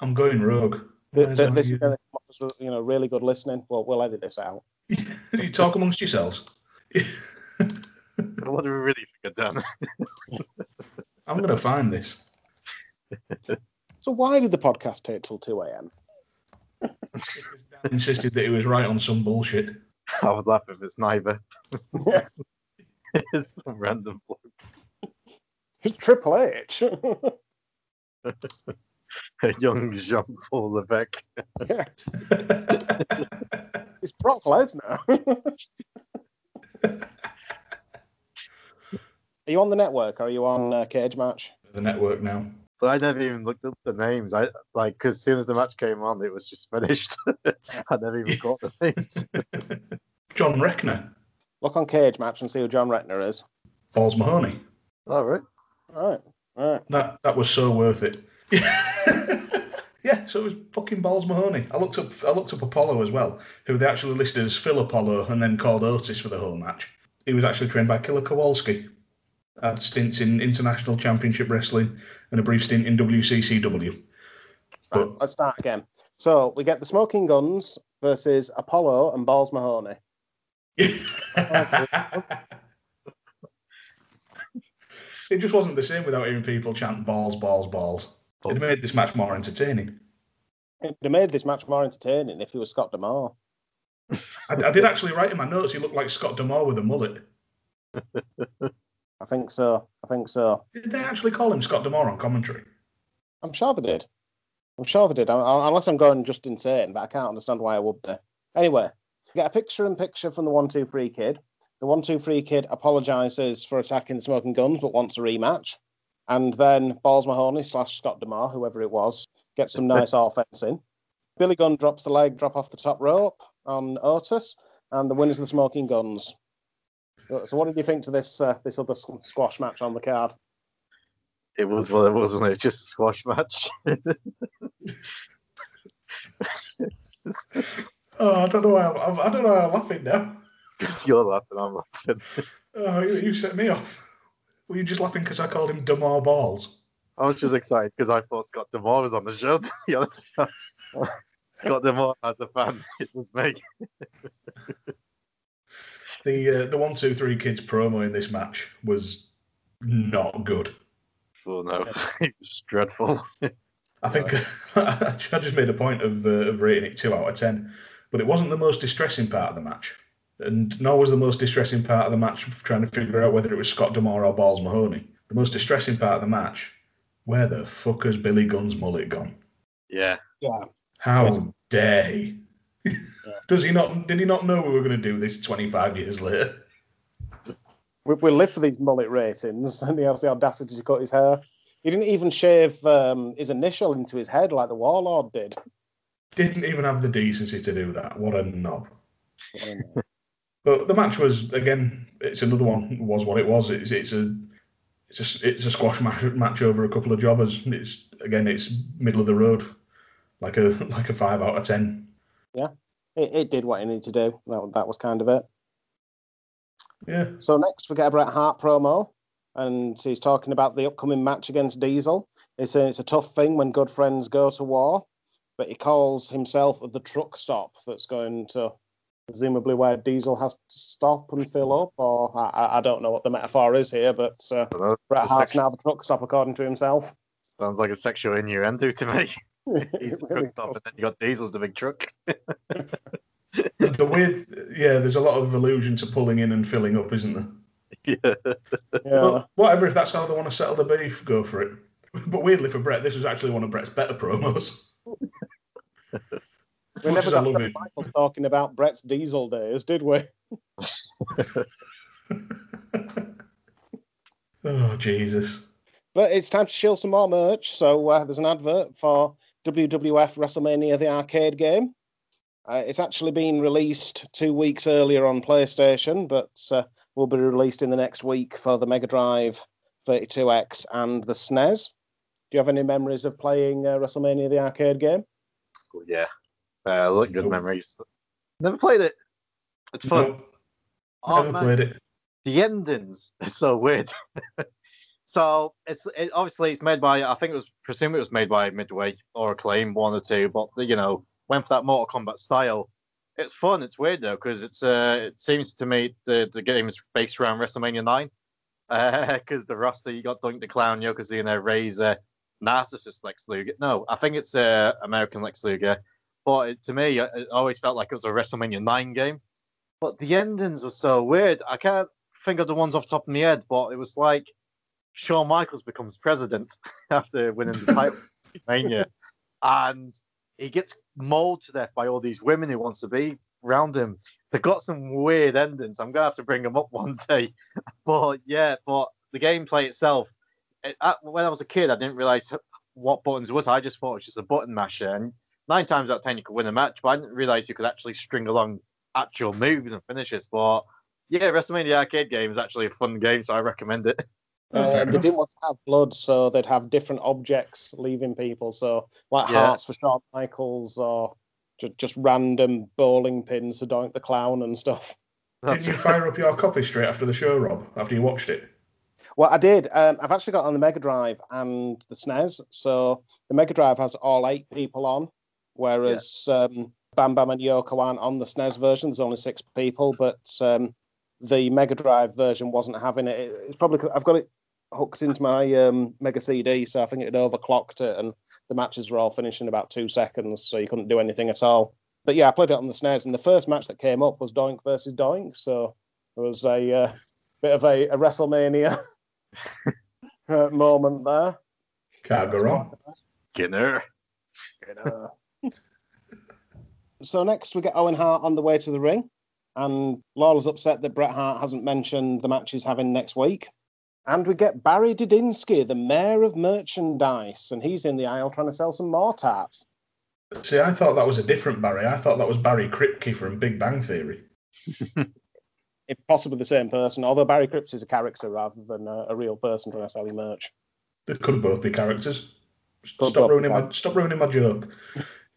I'm going rogue. Th- th- This is gonna come off as, you know really good listening. Well, we'll edit this out. you talk amongst yourselves. what do we really think I've done? I'm going to find this. So why did the podcast take till two a.m.? Insisted that he was right on some bullshit. I would laugh if it's neither. Yeah. it's some random bloke. It's Triple H. young Jean Paul Levesque. Yeah. it's Brock Lesnar. are you on the network? Or are you on uh, Cage Match? the network now. But I never even looked up the names. I like because as soon as the match came on, it was just finished. I never even caught the names. John Rechner. Look on Cage Match and see who John Rechner is. Balls Mahoney. All right. All right. All right. That that was so worth it. yeah, so it was fucking Balls Mahoney. I looked up I looked up Apollo as well, who they actually listed as Phil Apollo and then called Otis for the whole match. He was actually trained by Killer Kowalski. Had stints in International Championship Wrestling and a brief stint in WCCW. Right, let's start again. So we get the Smoking Guns versus Apollo and Balls Mahoney. it just wasn't the same without hearing people chant balls, balls, balls. It made this match more entertaining. It'd have made this match more entertaining if he was Scott D'Amore. I, I did actually write in my notes he looked like Scott D'Amore with a mullet. I think so. I think so. Did they actually call him Scott D'Amore on commentary? I'm sure they did. I'm sure they did. I, I, unless I'm going just insane, but I can't understand why I would be. Anyway, get a picture in picture from the one two three kid. The one two three kid apologizes for attacking the smoking guns, but wants a rematch. And then Balls Mahoney slash Scott D'Amore, whoever it was, gets some nice offense in. Billy Gunn drops the leg, drop off the top rope on Otis, and the winners of the Smoking Guns. So, so what did you think to this uh, this other squash match on the card? It was well, it was, wasn't it? Just a squash match. Oh, I don't know why I'm, I don't know why I'm laughing now. You're laughing, I'm laughing. Oh, you, you set me off. Were you just laughing because I called him D'Amore Balls? I was just excited because I thought Scott D'Amore was on the show. To be honest, Scott D'Amore as a fan, it was me. The uh, the one two three kids promo in this match was not good. Oh no, it was dreadful. I think I just made a point of, uh, of rating it two out of ten, but it wasn't the most distressing part of the match, and nor was the most distressing part of the match trying to figure out whether it was Scott D'Amore or Balls Mahoney. The most distressing part of the match, where the fuck has Billy Gunn's mullet gone? yeah, Yeah. How Yes. dare he? Does he not? Did he not know we were going to do this twenty five years later? We, we live for these mullet ratings, and he has the audacity to cut his hair. He didn't even shave um, his initial into his head like the Warlord did. Didn't even have the decency to do that. What a knob! But the match was again. It's another one. Was what it was. It's it's a it's a it's a squash match, match over a couple of jobbers. It's again. It's middle of the road, like a like a five out of ten. Yeah, It, it did what it needed to do. That, that was kind of it. Yeah. So next we get a Bret Hart promo, and he's talking about the upcoming match against Diesel. He's saying it's a tough thing when good friends go to war, but he calls himself the truck stop that's going to presumably where Diesel has to stop and fill up, or I, I- I don't know what the metaphor is here, but uh, I. Bret Hart's section- now the truck stop according to himself. Sounds like a sexual innuendo to me. He's It the really truck stop, and then you got Diesel's the big truck. The weird. Yeah. There's a lot of allusion to pulling in and filling up, isn't there? yeah. Yeah. But whatever. If that's how they want to settle the beef, go for it. But weirdly for Brett, this was actually one of Brett's better promos. We never much as I got love Shawn. Michaels talking about Brett's Diesel days, did we? oh Jesus. But it's time to shill some more merch. So uh, there's an advert for WWF WrestleMania the arcade game. Uh, it's actually been released two weeks earlier on PlayStation, but uh, will be released in the next week for the Mega Drive 32X and the SNES. Do you have any memories of playing uh, WrestleMania the arcade game? Yeah. Uh, look, good Nope. memories. Never played it. It's fun. Nope, Oh, never man. played it. the endings are so weird. so it's it, obviously it's made by I think it was presume it was made by Midway or Acclaim, one or two, but you know went for that Mortal Kombat style. It's fun. It's weird though because it's uh it seems to me the the game is based around WrestleMania nine because the roster you got Doink the Clown, Yokozuna, Razor, Narcissist Lex Luger. No, I think it's uh, American Lex Luger. But it, to me, it it always felt like it was a WrestleMania nine game. But the endings were so weird. I can't think of the ones off the top of my head, but it was like Shawn Michaels becomes president after winning the title Mania, and he gets mauled to death by all these women who wants to be around him. They've got some weird endings. I'm gonna have to bring them up one day. But yeah, but the gameplay itself, it, uh, when I was a kid, I didn't realize what buttons it was. I just thought it was just a button masher, and nine times out of ten you could win a match. But I didn't realize you could actually string along actual moves and finishes. But yeah, WrestleMania arcade game is actually a fun game, so I recommend it. Uh, they didn't want to have blood, so they'd have different objects leaving people. So, like Yeah. hearts for Shawn Michaels, or just, just random bowling pins for Doink the Clown and stuff. Didn't you fire up your copy straight after the show, Rob? After you watched it? Well, I did. Um, I've actually got on the Mega Drive and the SNES. So the Mega Drive has all eight people on, whereas um, Bam Bam and Yoko aren't on the SNES version. There's only six people, but um, the Mega Drive version wasn't having it. It- It's probably 'cause I've got it hooked into my um, Mega CD, so I think it had overclocked it, and the matches were all finished in about two seconds, so you couldn't do anything at all. But yeah, I played it on the SNES, and the first match that came up was Doink versus Doink, so it was a uh, bit of a, a WrestleMania uh, moment there. Can't go wrong. Skinner. Uh, so next we get Owen Hart on the way to the ring, and Lawler's upset that Bret Hart hasn't mentioned the match he's having next week. And we get Barry Didinsky, the mayor of merchandise, and he's in the aisle trying to sell some more tarts. See, I thought that was a different Barry. I thought that was Barry Kripke from Big Bang Theory. If possibly the same person, although Barry Kripke is a character rather than a, a real person trying to sell merch. They could both be characters. Could Stop ruining my stop ruining my joke.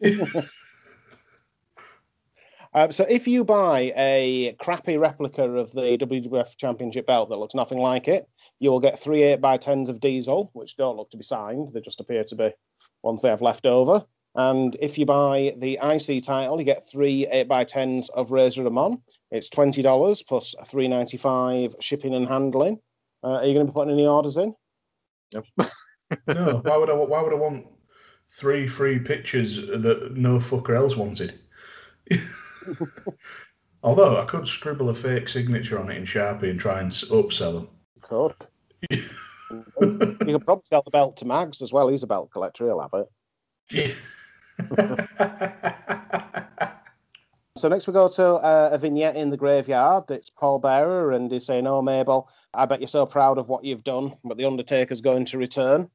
Uh, so if you buy a crappy replica of the WWF Championship belt that looks nothing like it, you will get three 8 by 10s of Diesel, which don't look to be signed. They just appear to be ones they have left over. And if you buy the IC title, you get three 8 by 10s of Razor Ramon. It's $20 plus three ninety five shipping and handling. Uh, are you going to be putting any orders in? No, why would I? Why would I want three free pictures that no fucker else wanted? Although I could scribble a fake signature on it in Sharpie and try and upsell them. Could. you could probably sell the belt to Mags as well. He's a belt collector. He'll have it. Yeah. So next we go to uh, a vignette in the graveyard. It's Paul Bearer, and he's saying, "Oh, Mabel, I bet you're so proud of what you've done, but the Undertaker's going to return."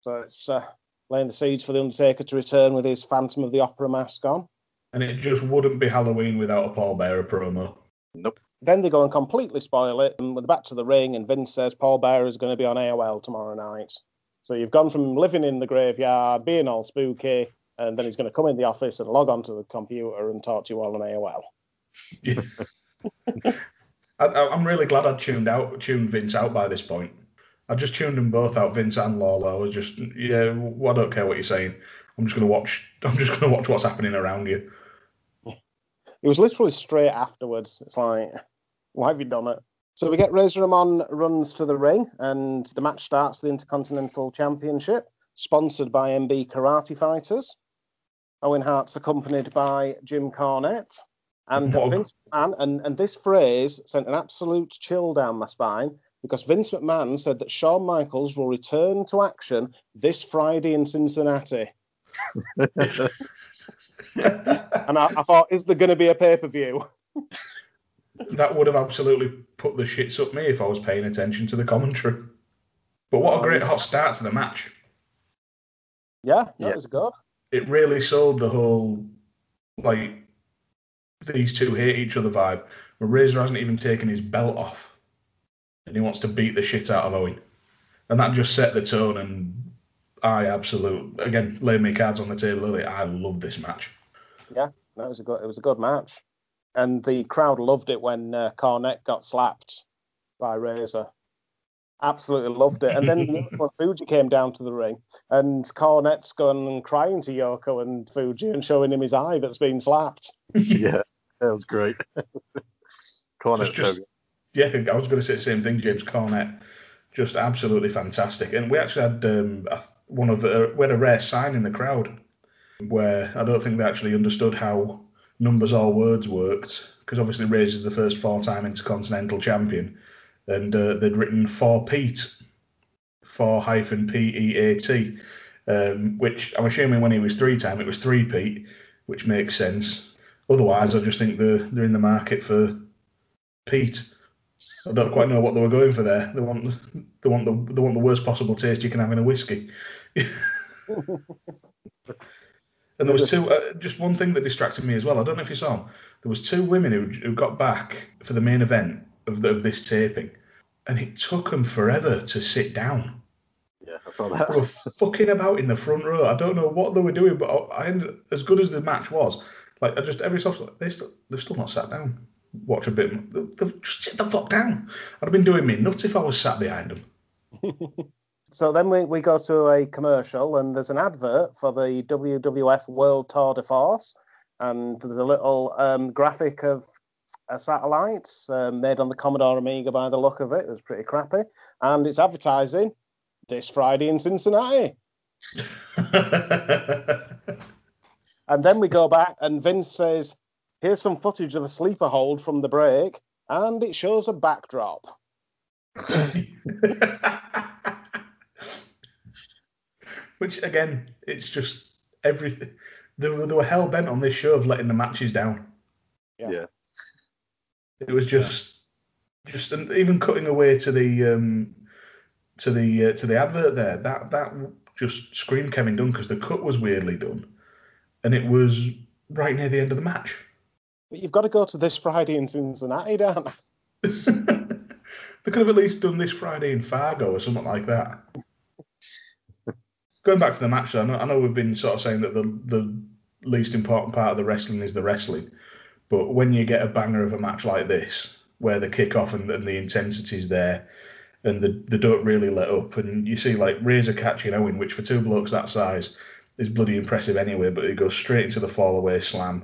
So it's uh, laying the seeds for the Undertaker to return with his Phantom of the Opera mask on. And it just wouldn't be Halloween without a Paul Bearer promo. Nope. Then they go and completely spoil it, and we're back to the ring, and Vince says Paul Bearer is going to be on AOL tomorrow night. So you've gone from living in the graveyard, being all spooky, and then he's going to come in the office and log onto the computer and talk to you all on AOL. I, I- I'm really glad I tuned out, tuned Vince out by this point. I just tuned them both out, Vince and Lawler. I was just, yeah, well, I don't care what you're saying. I'm just gonna watch. I'm just gonna watch what's happening around you. It was literally straight afterwards. It's like, why have you done it? So we get Razor Ramon runs to the ring, and the match starts the Intercontinental Championship, sponsored by MB Karate Fighters. Owen Hart's accompanied by Jim Cornette. And Vince McMahon, and, and this phrase sent an absolute chill down my spine because Vince McMahon said that Shawn Michaels will return to action this Friday in Cincinnati. And I, I thought, is there going to be a pay per view? that would have absolutely put the shits up me if I was paying attention to the commentary. But what a great hot start to the match! Yeah, that Yeah. was good. It really sold the whole like these two hate each other vibe. Where Razor hasn't even taken his belt off, and he wants to beat the shit out of Owen, and that just set the tone. And I absolutely again laid my cards on the table early. I love this match. Yeah, that was a good. It was a good match, and the crowd loved it when uh, Cornette got slapped by Razor. Absolutely loved it. And then when Fuji came down to the ring, and Cornette's going and crying to Yoko and Fuji and showing him his eye that's been slapped. yeah, that was great. Corner, Just- just- Yeah, I was going to say the same thing, James Cornette. Just absolutely fantastic. And we actually had um, a- one of uh, we had a rare sign in the crowd where I don't think they actually understood how numbers or words worked because obviously Razor's the first four-time Intercontinental Champion, and uh, they'd written for Pete, four hyphen P E A T, um, which I'm assuming when he was three-time it was three Pete, which makes sense. Otherwise, I just think they're they're in the market for Pete. I don't quite know what they were going for there. They want they want the they want the worst possible taste you can have in a whiskey. and there was two. Uh, just one thing that distracted me as well. I don't know if you saw them. There was two women who who got back for the main event of the, of this taping, and it took them forever to sit down. yeah, I saw that. They were fucking about in the front row. I don't know what they were doing, but I ended, as good as the match was, like I just every so often they still they've still not sat down. Watch a bit. They've just sit the fuck down. I'd have been doing me nuts if I was sat behind them. So then we, we go to a commercial, and there's an advert for the WWF World Tour de Force, and there's a little um, graphic of a satellite uh, made on the Commodore Amiga by the look of it. It was pretty crappy. And it's advertising this Friday in Cincinnati. and then we go back, and Vince says, Here's some footage of a sleeper hold from the break. And it shows a backdrop. Which again, it's just everything. They were, they were hell bent on this show of letting the matches down. Yeah. Yeah. It was just, just and even cutting away to the um, to the uh, to the advert there. That that just screamed Kevin Dunn because the cut was weirdly done, and it was right near the end of the match. But you've got to go to this Friday in Cincinnati, you? they could have at least done this Friday in Fargo or something like that. Going back to the match, though, I know, I know we've been sort of saying that the the least important part of the wrestling is the wrestling, but when you get a banger of a match like this, where the kickoff and, and the intensity's there, and the, they don't really let up, and you see like Razor catching Owen, which for two blokes that size is bloody impressive anyway, but it goes straight into the fall away slam,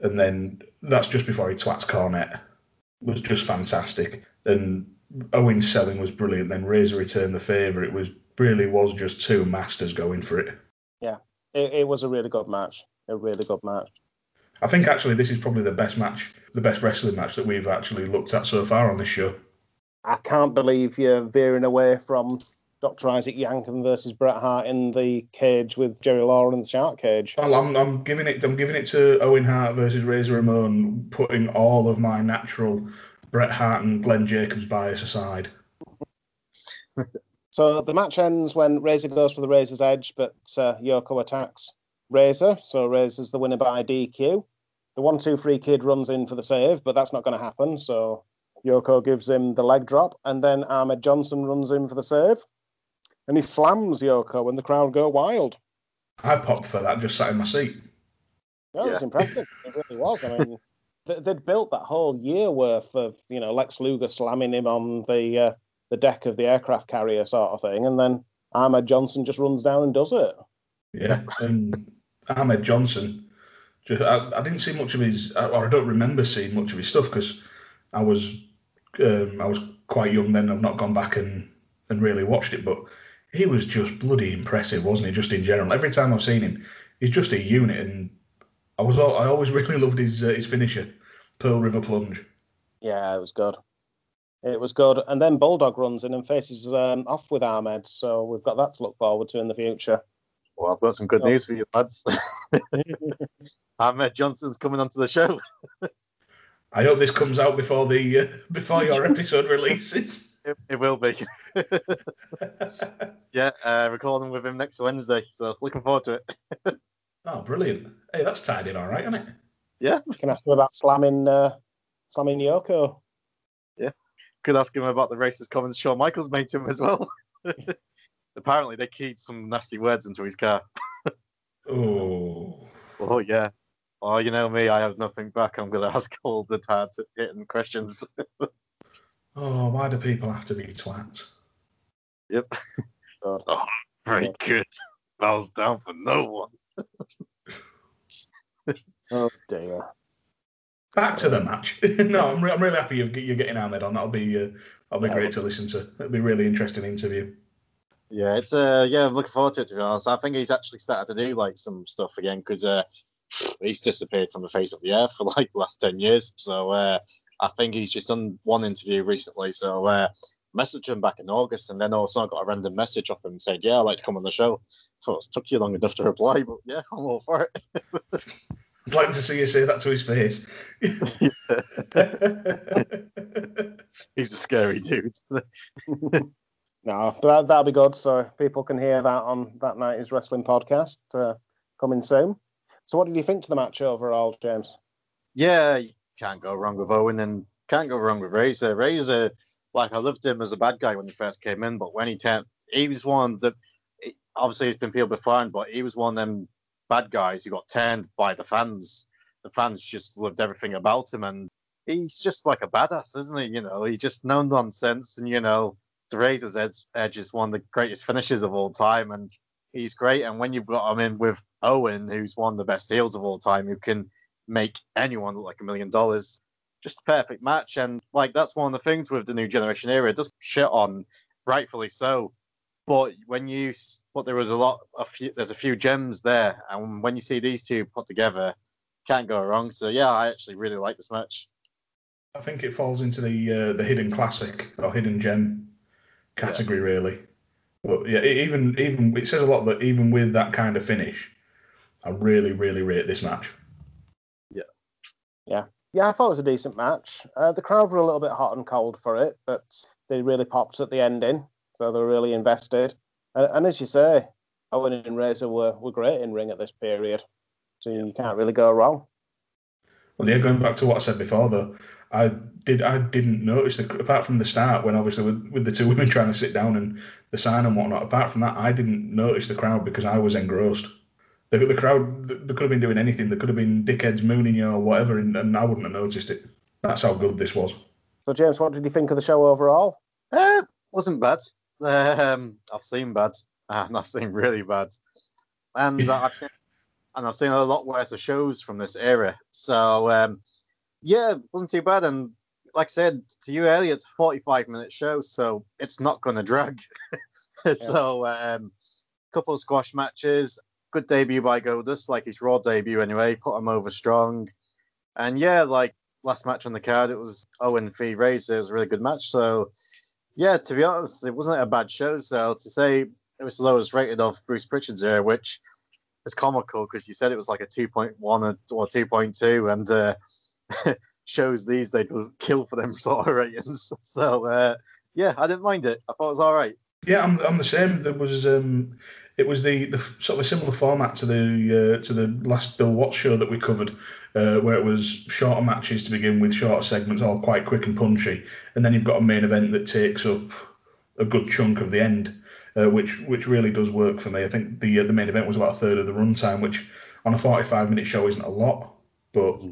and then that's just before he twats Cornette. was just fantastic, and Owen's selling was brilliant. Then Razor returned the favour. It was really was just two masters going for it. It, it was a really good match. A really good match. I think actually this is probably the best match, the best wrestling match that we've actually looked at so far on this show. I can't believe you're veering away from Dr. Isaac Yankem versus Bret Hart in the cage with Jerry Lawler in the shark cage. Well, I'm, I'm giving it. I'm giving it to Owen Hart versus Razor Ramon, putting all of my natural Bret Hart and Glenn Jacobs bias aside. So the match ends when Razor goes for the Razor's Edge, but uh, Yoko attacks Razor. So Razor's the winner by DQ. The one, two, three kid runs in for the save, but that's not going to happen. So Yoko gives him the leg drop, and then Ahmed Johnson runs in for the save, and he slams Yoko, and the crowd go wild. I popped for that, just sat in my seat. Yeah, it was impressive. It really was. I mean, they- they'd built that whole year worth of you know Lex Luger slamming him on the uh, the deck of the aircraft carrier sort of thing, and then Ahmed Johnson just runs down and does it. Yeah, and Ahmed Johnson. Just, I, I didn't see much of his, or I don't remember seeing much of his stuff because I was um, I was quite young then. I've not gone back and, and really watched it, but he was just bloody impressive, wasn't he? Just in general, every time I've seen him, he's just a unit, and I was al- I always really loved his uh, his finisher, Pearl River Plunge. Yeah, it was good. It was good. And then Bulldog runs in and faces um, off with Ahmed, so we've got that to look forward to in the future. Well, I've got some good Oh. news for you, lads. Ahmed Johnson's coming onto the show. I hope this comes out before the uh, before your episode releases. It, it will be. yeah, uh, recording with him next Wednesday, so looking forward to it. oh, brilliant! Hey, that's tied in all right, isn't it? Yeah. You can ask him about slamming uh, slamming Yoko. Yeah, could ask him about the racist comments Shawn Michaels made to him as well. Apparently, they keyed some nasty words into his car. Oh. Oh yeah. Oh, you know me, I have nothing back. I'm gonna ask all the hard hitting questions. Oh, why do people have to be twats? Yep. Good. Very good. Bows down for no one. Oh dear. Back to the match. no, I'm, re- I'm really happy you're, you're getting Ahmed on. That'll be uh, that'll be great to listen to. It'll be a really interesting interview. Yeah, it's uh yeah, I'm looking forward to it to be honest. I think he's actually started to do like some stuff again because uh he's disappeared from the face of the earth for like the last ten years. So uh I think he's just done one interview recently. So uh messaged him back in August and then also I got a random message off him and said, Yeah, I'd like to come on the show. Thought it took you long enough to reply, but yeah, I'm all for it. I'd like to see you say that to his face. He's a scary dude. No, but that, that'll be good. So people can hear that on that night is wrestling podcast uh, coming soon. So, what did you think to the match overall, James? yeah, you can't go wrong with Owen and can't go wrong with Razor. Razor, like I loved him as a bad guy when he first came in, but when he turned, he was one that obviously he's been peeled before, but he was one of them bad guys who got turned by the fans. The fans just loved everything about him, and he's just like a badass, isn't he? You know, he just no nonsense, and you know, the Razor's Edge, Edge is one of the greatest finishes of all time, and he's great. And when you've got him in with Owen, who's one of the best heels of all time, who can make anyone look like a million dollars, just a perfect match. And like that's one of the things with the new generation era. It does shit on, rightfully so. But when you, but there was a lot, a few, there's a few gems there, and when you see these two put together, can't go wrong. So yeah, I actually really like this match. I think it falls into the uh, the hidden classic or hidden gem category, yeah. really. But yeah, even even it says a lot that even with that kind of finish, I really really rate this match. Yeah, yeah. I thought it was a decent match. Uh, the crowd were a little bit hot and cold for it, but they really popped at the ending, so they were really invested. And, and as you say, Owen and Razor were were great in ring at this period, so you can't really go wrong. Well, yeah, going back to what I said before, though, I did I didn't notice the apart from the start when obviously with, with the two women trying to sit down and the sign and whatnot. Apart from that, I didn't notice the crowd because I was engrossed. The, the crowd they could have been doing anything. They could have been dickheads mooning you or whatever, and, and I wouldn't have noticed it. That's how good this was. So, James, what did you think of the show overall? Uh, wasn't bad. Um, I've seen bad, and I've seen really bad, and I've seen, and I've seen a lot worse of shows from this era. So. Um, yeah, wasn't too bad. And like I said to you earlier, it's a 45 minute show, so it's not going to drag. yeah. So, um, couple of squash matches, good debut by Goldust, like his Raw debut anyway, put him over strong. And yeah, like last match on the card, it was Owen v Razor. It was a really good match. So, yeah, to be honest, it wasn't a bad show. So, to say it was the lowest rated of Bruce Prichard's era, which is comical because you said it was like a 2.1 or 2.2. And, uh, shows these days will kill for them sort of ratings. So uh, yeah, I didn't mind it. I thought it was all right. Yeah, I'm, I'm the same. There was um, it was the, the sort of a similar format to the uh, to the last Bill Watts show that we covered, uh, where it was shorter matches to begin with, shorter segments, all quite quick and punchy, and then you've got a main event that takes up a good chunk of the end, uh, which which really does work for me. I think the uh, the main event was about a third of the runtime, which on a 45 minute show isn't a lot, but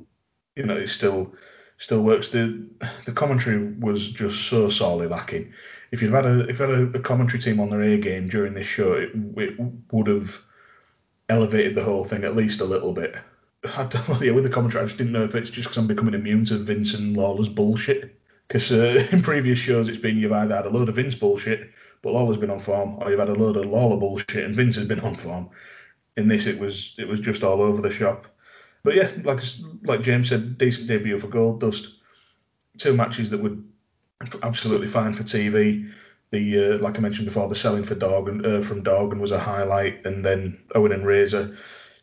you know, it's still still works. The the commentary was just so sorely lacking. If you'd had a if you had a, commentary team on their A game during this show, it, it would have elevated the whole thing at least a little bit. I don't know, yeah, with the commentary, I just didn't know if it's just because I'm becoming immune to Vince and Lawler's bullshit. Because uh, in previous shows, it's been you've either had a load of Vince bullshit, but Lawler's been on form, or you've had a load of Lawler bullshit and Vince has been on form. In this, it was it was just all over the shop. But yeah, like like James said, decent debut for Goldust. Two matches that were absolutely fine for TV. The uh, like I mentioned before, the selling for Dog uh, from Dorgan was a highlight, and then Owen and Razor.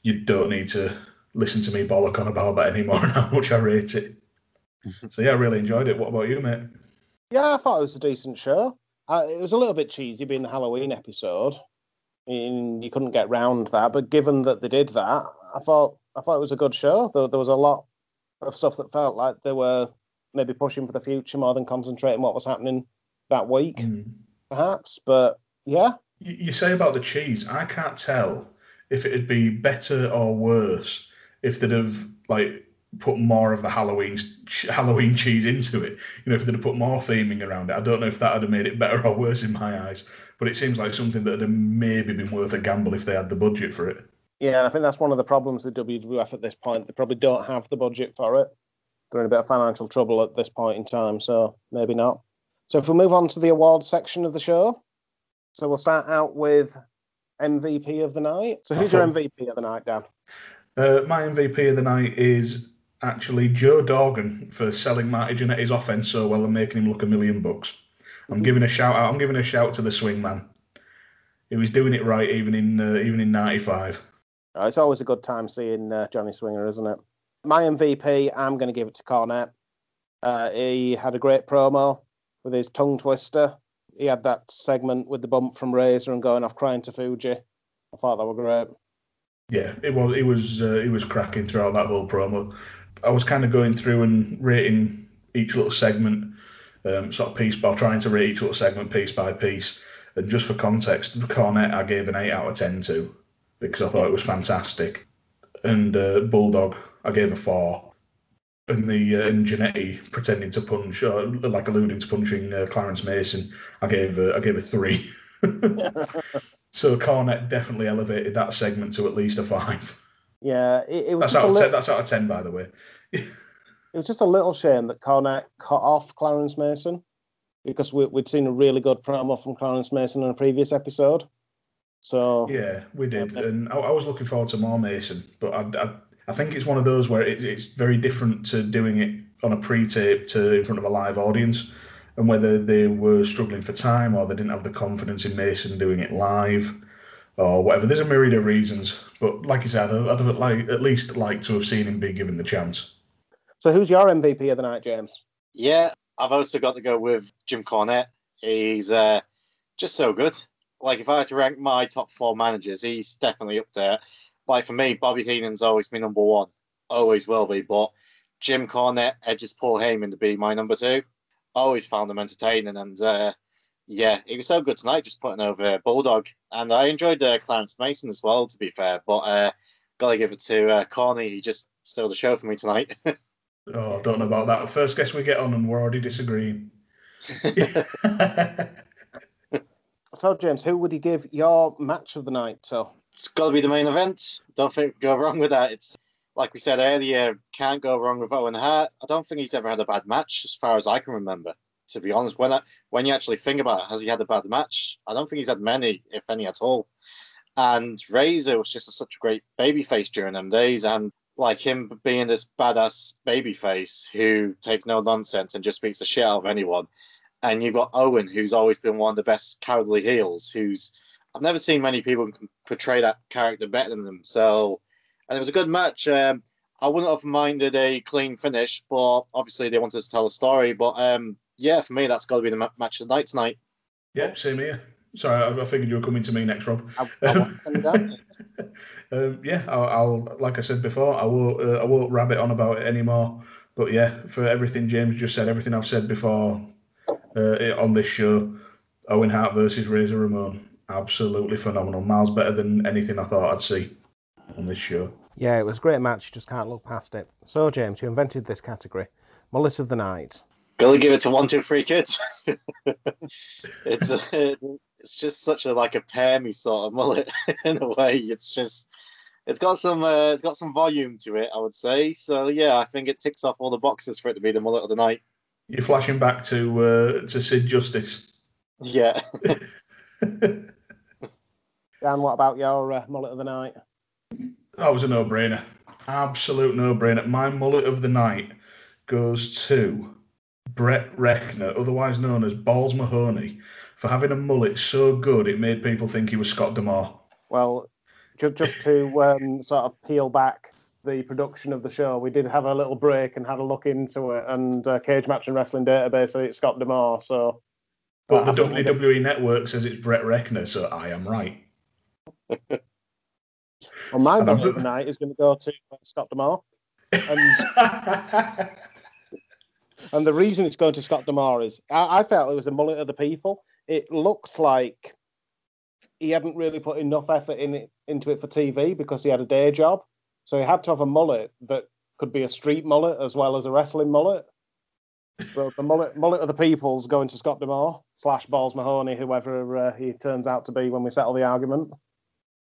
You don't need to listen to me bollock on about that anymore and how much I rate it. Mm-hmm. so yeah, I really enjoyed it. What about you, mate? Yeah, I thought it was a decent show. Uh, it was a little bit cheesy being the Halloween episode. I mean, you couldn't get round that, but given that they did that, I thought I thought it was a good show. There, there was a lot of stuff that felt like they were maybe pushing for the future more than concentrating what was happening that week, mm. perhaps. But yeah, you, you say about the cheese. I can't tell if it'd be better or worse if they'd have like put more of the Halloween Halloween cheese into it. You know, if they'd have put more theming around it. I don't know if that would have made it better or worse in my eyes. But it seems like something that would have maybe been worth a gamble if they had the budget for it. Yeah, and I think that's one of the problems with WWF at this point. They probably don't have the budget for it. They're in a bit of financial trouble at this point in time, so maybe not. So if we move on to the awards section of the show, so we'll start out with MVP of the night. So who's your MVP of the night, Dan? Uh, my MVP of the night is actually Joe Dorgan for selling Marty Jannetty's offense so well and making him look a million bucks. I'm mm-hmm. giving a shout out. I'm giving a shout to the swing man. He was doing it right even in uh, even in '95. Uh, it's always a good time seeing uh, Johnny Swinger, isn't it? My MVP, I'm going to give it to Cornette. Uh, he had a great promo with his tongue twister. He had that segment with the bump from Razor and going off crying to Fuji. I thought that was great. Yeah, it was. It was. Uh, it was cracking throughout that whole promo. I was kind of going through and rating each little segment, um, sort of piece by trying to rate each little segment piece by piece. And just for context, Cornette I gave an eight out of ten to because I thought it was fantastic. And uh, Bulldog, I gave a four. And the uh, and Jannetty pretending to punch, or like alluding to punching uh, Clarence Mason, I gave a, I gave a three. so Cornette definitely elevated that segment to at least a five. Yeah, it, it was that's out of ten. That's out of ten, by the way. It was just a little shame that Cornette cut off Clarence Mason because we, would seen a really good promo from Clarence Mason in a previous episode. So yeah, we did, and I, I was looking forward to more Mason, but I, I, I think it's one of those where it, it's very different to doing it on a pre-tape to in front of a live audience, and whether they were struggling for time or they didn't have the confidence in Mason doing it live, or whatever. There's a myriad of reasons, but like you said, I'd, I'd have like, at least like to have seen him be given the chance. So who's your MVP of the night, James? Yeah, I've also got to go with Jim Cornette. He's uh, just so good. Like if I had to rank my top four managers, he's definitely up there. Like for me, Bobby Heenan's always been number one, always will be. But Jim Cornette edges Paul Heyman to be my number two. Always found him entertaining, and uh, yeah, he was so good tonight, just putting over Bulldog. And I enjoyed uh, Clarence Mason as well, to be fair. But uh, gotta give it to uh, Corny. He just stole the show for me tonight. oh, don't know about that. First guest we get on, and we're already disagreeing. so, James, who would you give your match of the night to? It's got to be the main event. Don't think go wrong with that. It's like we said earlier, can't go wrong with Owen Hart. I don't think he's ever had a bad match, as far as I can remember. To be honest, when I, when you actually think about it, has he had a bad match? I don't think he's had many, if any at all. And Razor was just a, such a great babyface during them days, and like him being this badass babyface who takes no nonsense and just beats the shit out of anyone. And you've got Owen, who's always been one of the best cowardly heels, who's I've never seen many people portray that character better than them. So, and it was a good match. Um, I wouldn't have minded a clean finish, but obviously they wanted to tell a story. But um, yeah, for me, that's got to be the ma- match of the night tonight. Yeah, same here. Sorry, I, I figured you were coming to me next, Rob. I, I um, yeah, I'll, I'll, like I said before, I won't, uh, I won't rabbit on about it anymore. But yeah, for everything James just said, everything I've said before uh, on this show, Owen Hart versus Razor Ramon, absolutely phenomenal. Miles better than anything I thought I'd see on this show. Yeah, it was a great match. Just can't look past it. So, James, you invented this category, mullet of the night. Gotta give it to one, two, three kids. it's a, it's just such a like a permy sort of mullet in a way. It's just it's got some uh, it's got some volume to it, I would say. So yeah, I think it ticks off all the boxes for it to be the mullet of the night. You're flashing back to uh, to Sid Justice. Yeah. Dan, what about your uh, mullet of the night? That was a no-brainer. Absolute no-brainer. My mullet of the night goes to Brett Rechner, otherwise known as Balls Mahoney, for having a mullet so good it made people think he was Scott D'Amore. Well, just just to um, sort of peel back the production of the show, we did have a little break and had a look into it, and uh, Cage Match and Wrestling Database it's Scott D'Amore. So, but the WWE Network says it's Brett Rechner, so I am right. well, my mullet of the night is going to go to Scott D'Amore. And... And the reason it's going to Scott D'Amore is I, I, felt it was a mullet of the people. It looked like he hadn't really put enough effort in it, into it for TV because he had a day job. So he had to have a mullet that could be a street mullet as well as a wrestling mullet. So the mullet, mullet of the people's going to Scott D'Amore slash Balls Mahoney, whoever uh, he turns out to be when we settle the argument.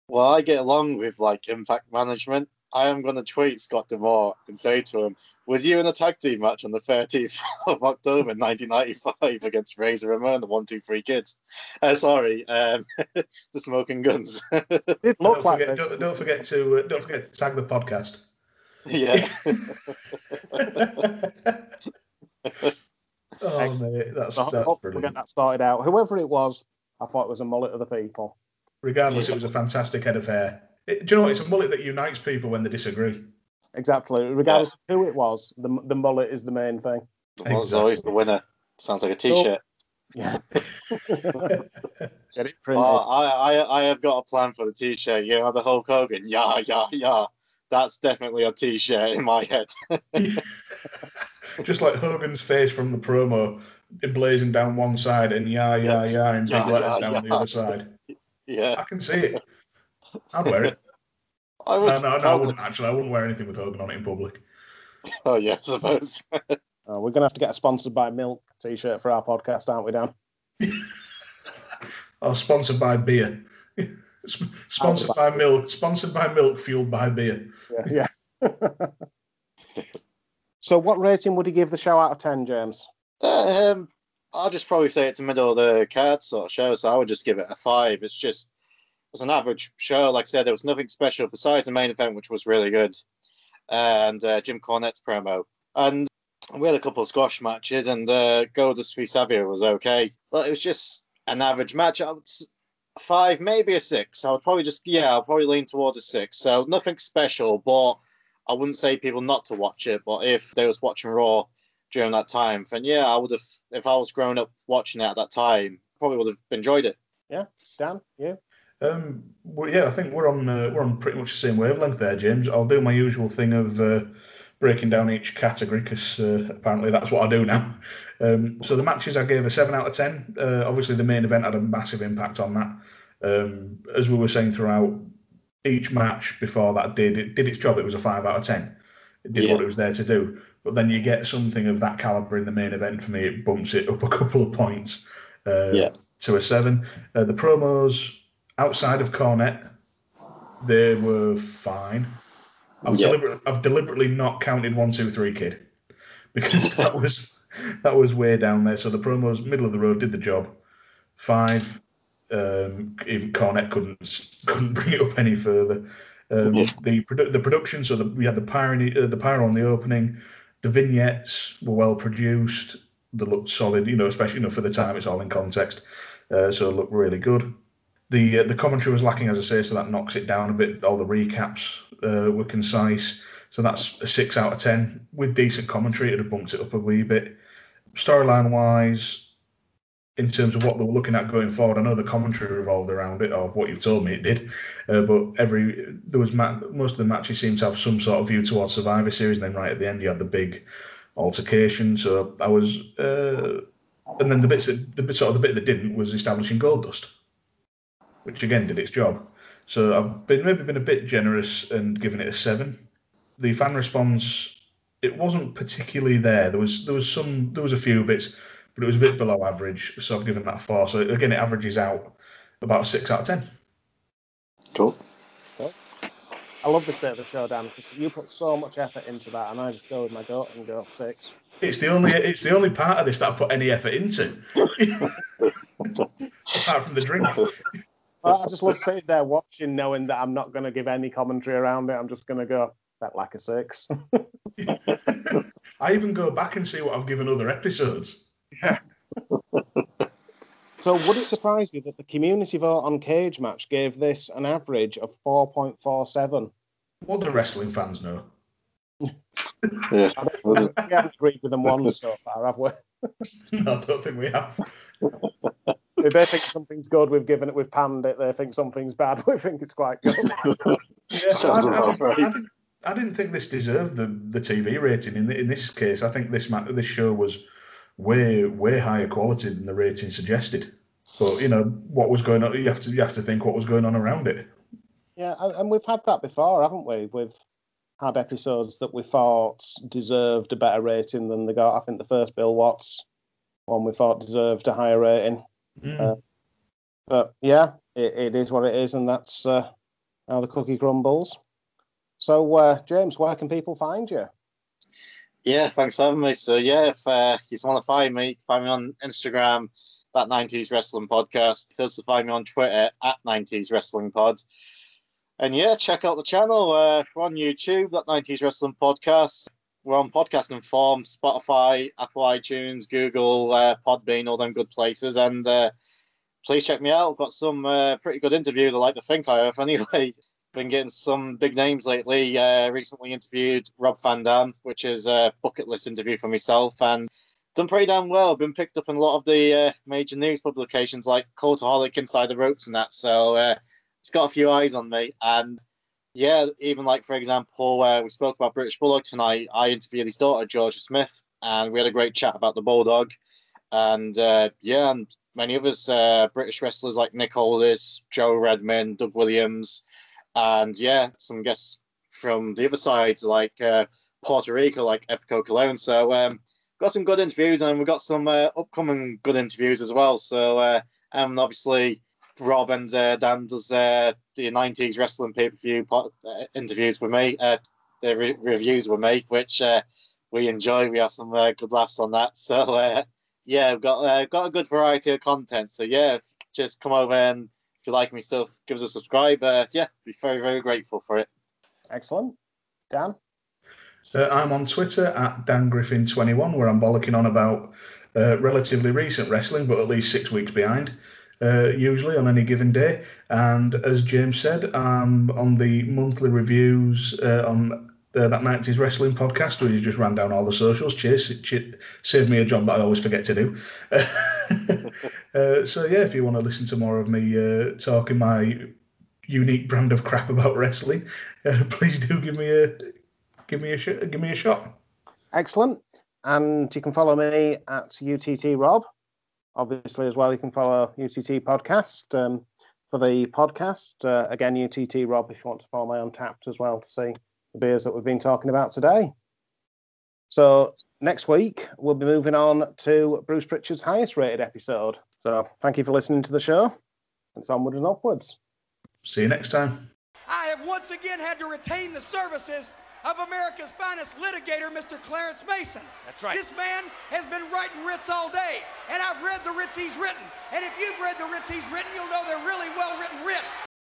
Well, I get along with like Impact Management I am going to tweet Scott D'Amore and say to him, "Was you in a tag team match on the 13th of October 1995 against Razor Ramon, the One Two Three Kids?" Uh, sorry, um, the Smoking Guns. don't, forget, don't, don't, forget to uh, don't forget to tag the podcast. Yeah. oh mate, that's so that's brilliant. get that started out. Whoever it was, I thought it was a mullet of the people. Regardless, yeah. it was a fantastic head of hair. It, do you know what? It's a mullet that unites people when they disagree. Exactly. Regardless yeah. of who it was, the the mullet is the main thing. The mullet's exactly. always the winner. Sounds like a t-shirt. Yeah. Get it printed. Oh, I, I, I have got a plan for the t-shirt. You know, the Hulk Hogan. Yeah, yeah, yeah. That's definitely a t-shirt in my head. Just like Hogan's face from the promo, emblazoned down one side, and yeah, yeah, yeah, in big yeah, letters yeah, down yeah. the other side. Yeah, I can see it. I'd wear it. I would. No, no, no, I wouldn't actually. I wouldn't wear anything with Hogan on it in public. Oh yeah, I suppose. uh, we're gonna have to get a sponsored by milk T-shirt for our podcast, aren't we, Dan? or sponsored by beer. sponsored by milk. Sponsored by milk. Fueled by beer. Yeah. yeah. So, what rating would you give the show out of 10, James? Um, I'll just probably say it's a middle of the card sort of show, so I would just give it a five. It's just it's an average show. Like I said, there was nothing special besides the main event, which was really good, and uh, Jim Cornette's promo. And we had a couple of squash matches, and uh, Goldust v Savio was okay, but it was just an average match. I would five, maybe a six. I would probably just yeah, I'll probably lean towards a six. So nothing special, but I wouldn't say people not to watch it. But if they was watching Raw during that time, then yeah, I would have. If I was growing up watching it at that time, probably would have enjoyed it. Yeah, Dan, you? Um, well, yeah, I think we're on uh, we're on pretty much the same wavelength there, James. I'll do my usual thing of uh, breaking down each category because uh, apparently that's what I do now. Um, so the matches I gave a seven out of ten. Uh, obviously, the main event had a massive impact on that. Um, as we were saying throughout, each match before that did it did its job. It was a five out of ten. It did Yeah. what it was there to do. But then you get something of that caliber in the main event. For me, it bumps it up a couple of points uh, Yeah. to a seven. Uh, the promos outside of Cornette, they were fine. I've, Yeah. deliberately, I've deliberately not counted one, two, three, kid, because that was that was way down there. So the promos, middle of the road, did the job. Five, um, even Cornette couldn't couldn't bring it up any further. Um, Yeah. The produ- the production, so the, we had the pyro, uh, the pyro on the opening. The vignettes were well produced. They looked solid, you know, especially you know for the time. It's all in context, uh, so it looked really good. The uh, the commentary was lacking, as I say, so that knocks it down a bit. All the recaps uh, were concise, so that's a six out of ten. With decent commentary, it'd have bumped it up a wee bit. Storyline wise, in terms of what they were looking at going forward, I know the commentary revolved around it, or what you've told me it did. Uh, but every there was ma- most of the matches seemed to have some sort of view towards Survivor Series. And then right at the end, you had the big altercation. So I was, uh, and then the bits that the bit sort of the bit that didn't was establishing Goldust, which again did its job. So I've been maybe been a bit generous and given it a seven. The fan response, it wasn't particularly there. There was there was some there was a few bits, but it was a bit below average. So I've given that four. So again, it averages out about a six out of ten. Cool. I love the state of the show, Dan, because you put so much effort into that, and I just go with my gut and go six. It's the only it's the only part of this that I put any effort into. Apart from the drink. I I just love sitting there watching, knowing that I'm not going to give any commentary around it. I'm just going to go, that lack of six. I even go back and see what I've given other episodes. Yeah. so, would it surprise you that the community vote on Cage Match gave this an average of 4.47? What do wrestling fans know? Yeah. we haven't agreed with them once so far, have we? No, I don't think we have. If they think something's good, we've given it, we've panned it. They think something's bad, we think it's quite good. Yeah, Sounds I, I, about I, right. didn't, I didn't think this deserved the, the TV rating. In, in this case, I think this ma- this show was way way higher quality than the rating suggested. But you know what was going on. You have to you have to think what was going on around it. Yeah, and and we've had that before, haven't we? We've had episodes that we thought deserved a better rating than they got. I think the first Bill Watts one we thought deserved a higher rating. Mm. Uh, But yeah, it, it is what it is, and that's uh, how the cookie crumbles. So, uh, James, where can people find you? Yeah, thanks for having me. So yeah, if uh, you just want to find me, find me on Instagram, that 90s Wrestling Podcast. You can also find me on Twitter at 90s Wrestling Pod. And yeah, check out the channel. Uh, we're on YouTube, that 90s Wrestling Podcast. We're on podcasting form, Spotify, Apple iTunes, Google, uh, Podbean, all them good places. And uh, please check me out. I've got some uh, pretty good interviews. I like to think I have anyway. Been getting some big names lately. Uh, recently interviewed Rob Van Dam, which is a bucket list interview for myself, and done pretty damn well. Been picked up in a lot of the uh, major news publications like Cultaholic, Inside the Ropes, and that. So uh, it's got a few eyes on me. And yeah, even like for example, uh, we spoke about British Bulldog tonight. I interviewed his daughter Georgia Smith, and we had a great chat about the Bulldog. And uh, yeah, and many others, uh, British wrestlers like Nick Aldis, Joe Redman, Doug Williams and yeah, some guests from the other side, like uh, Puerto Rico, like Epico Colón. So um, got some good interviews, and we've got some uh, upcoming good interviews as well. So uh, and obviously Rob and uh, Dan does uh, the '90s wrestling pay per view uh, interviews with me, uh, the re- reviews with me, which uh, we enjoy. We have some uh, good laughs on that. So uh, yeah, we've got uh, got a good variety of content. So yeah, just come over and if you like me stuff, give us a subscribe. Uh, yeah, be very very grateful for it. Excellent, Dan. Uh, I'm on Twitter at Dan Griffin 21 where I'm bollocking on about uh, relatively recent wrestling, but at least six weeks behind. Uh, usually on any given day. And as James said, I'm on the monthly reviews uh, on uh, that 90s wrestling podcast where you just ran down all the socials. Cheers, cheers. saved me a job that I always forget to do. uh, so yeah, if you want to listen to more of me uh, talking my unique brand of crap about wrestling, uh, please do give me a give me a sh- give me a shot. Excellent. And you can follow me at UTT Rob. Obviously, as well, you can follow UTT Podcast um, for the podcast. Uh, again, UTT Rob, if you want to follow my Untappd as well to see the beers that we've been talking about today. So next week we'll be moving on to Bruce Prichard's highest rated episode. So thank you for listening to the show. It's onwards and upwards. See you next time. I have once again had to retain the services of America's finest litigator, Mr. Clarence Mason. That's right. This man has been writing writs all day, and I've read the writs he's written. And if you've read the writs he's written, you'll know they're really well written writs.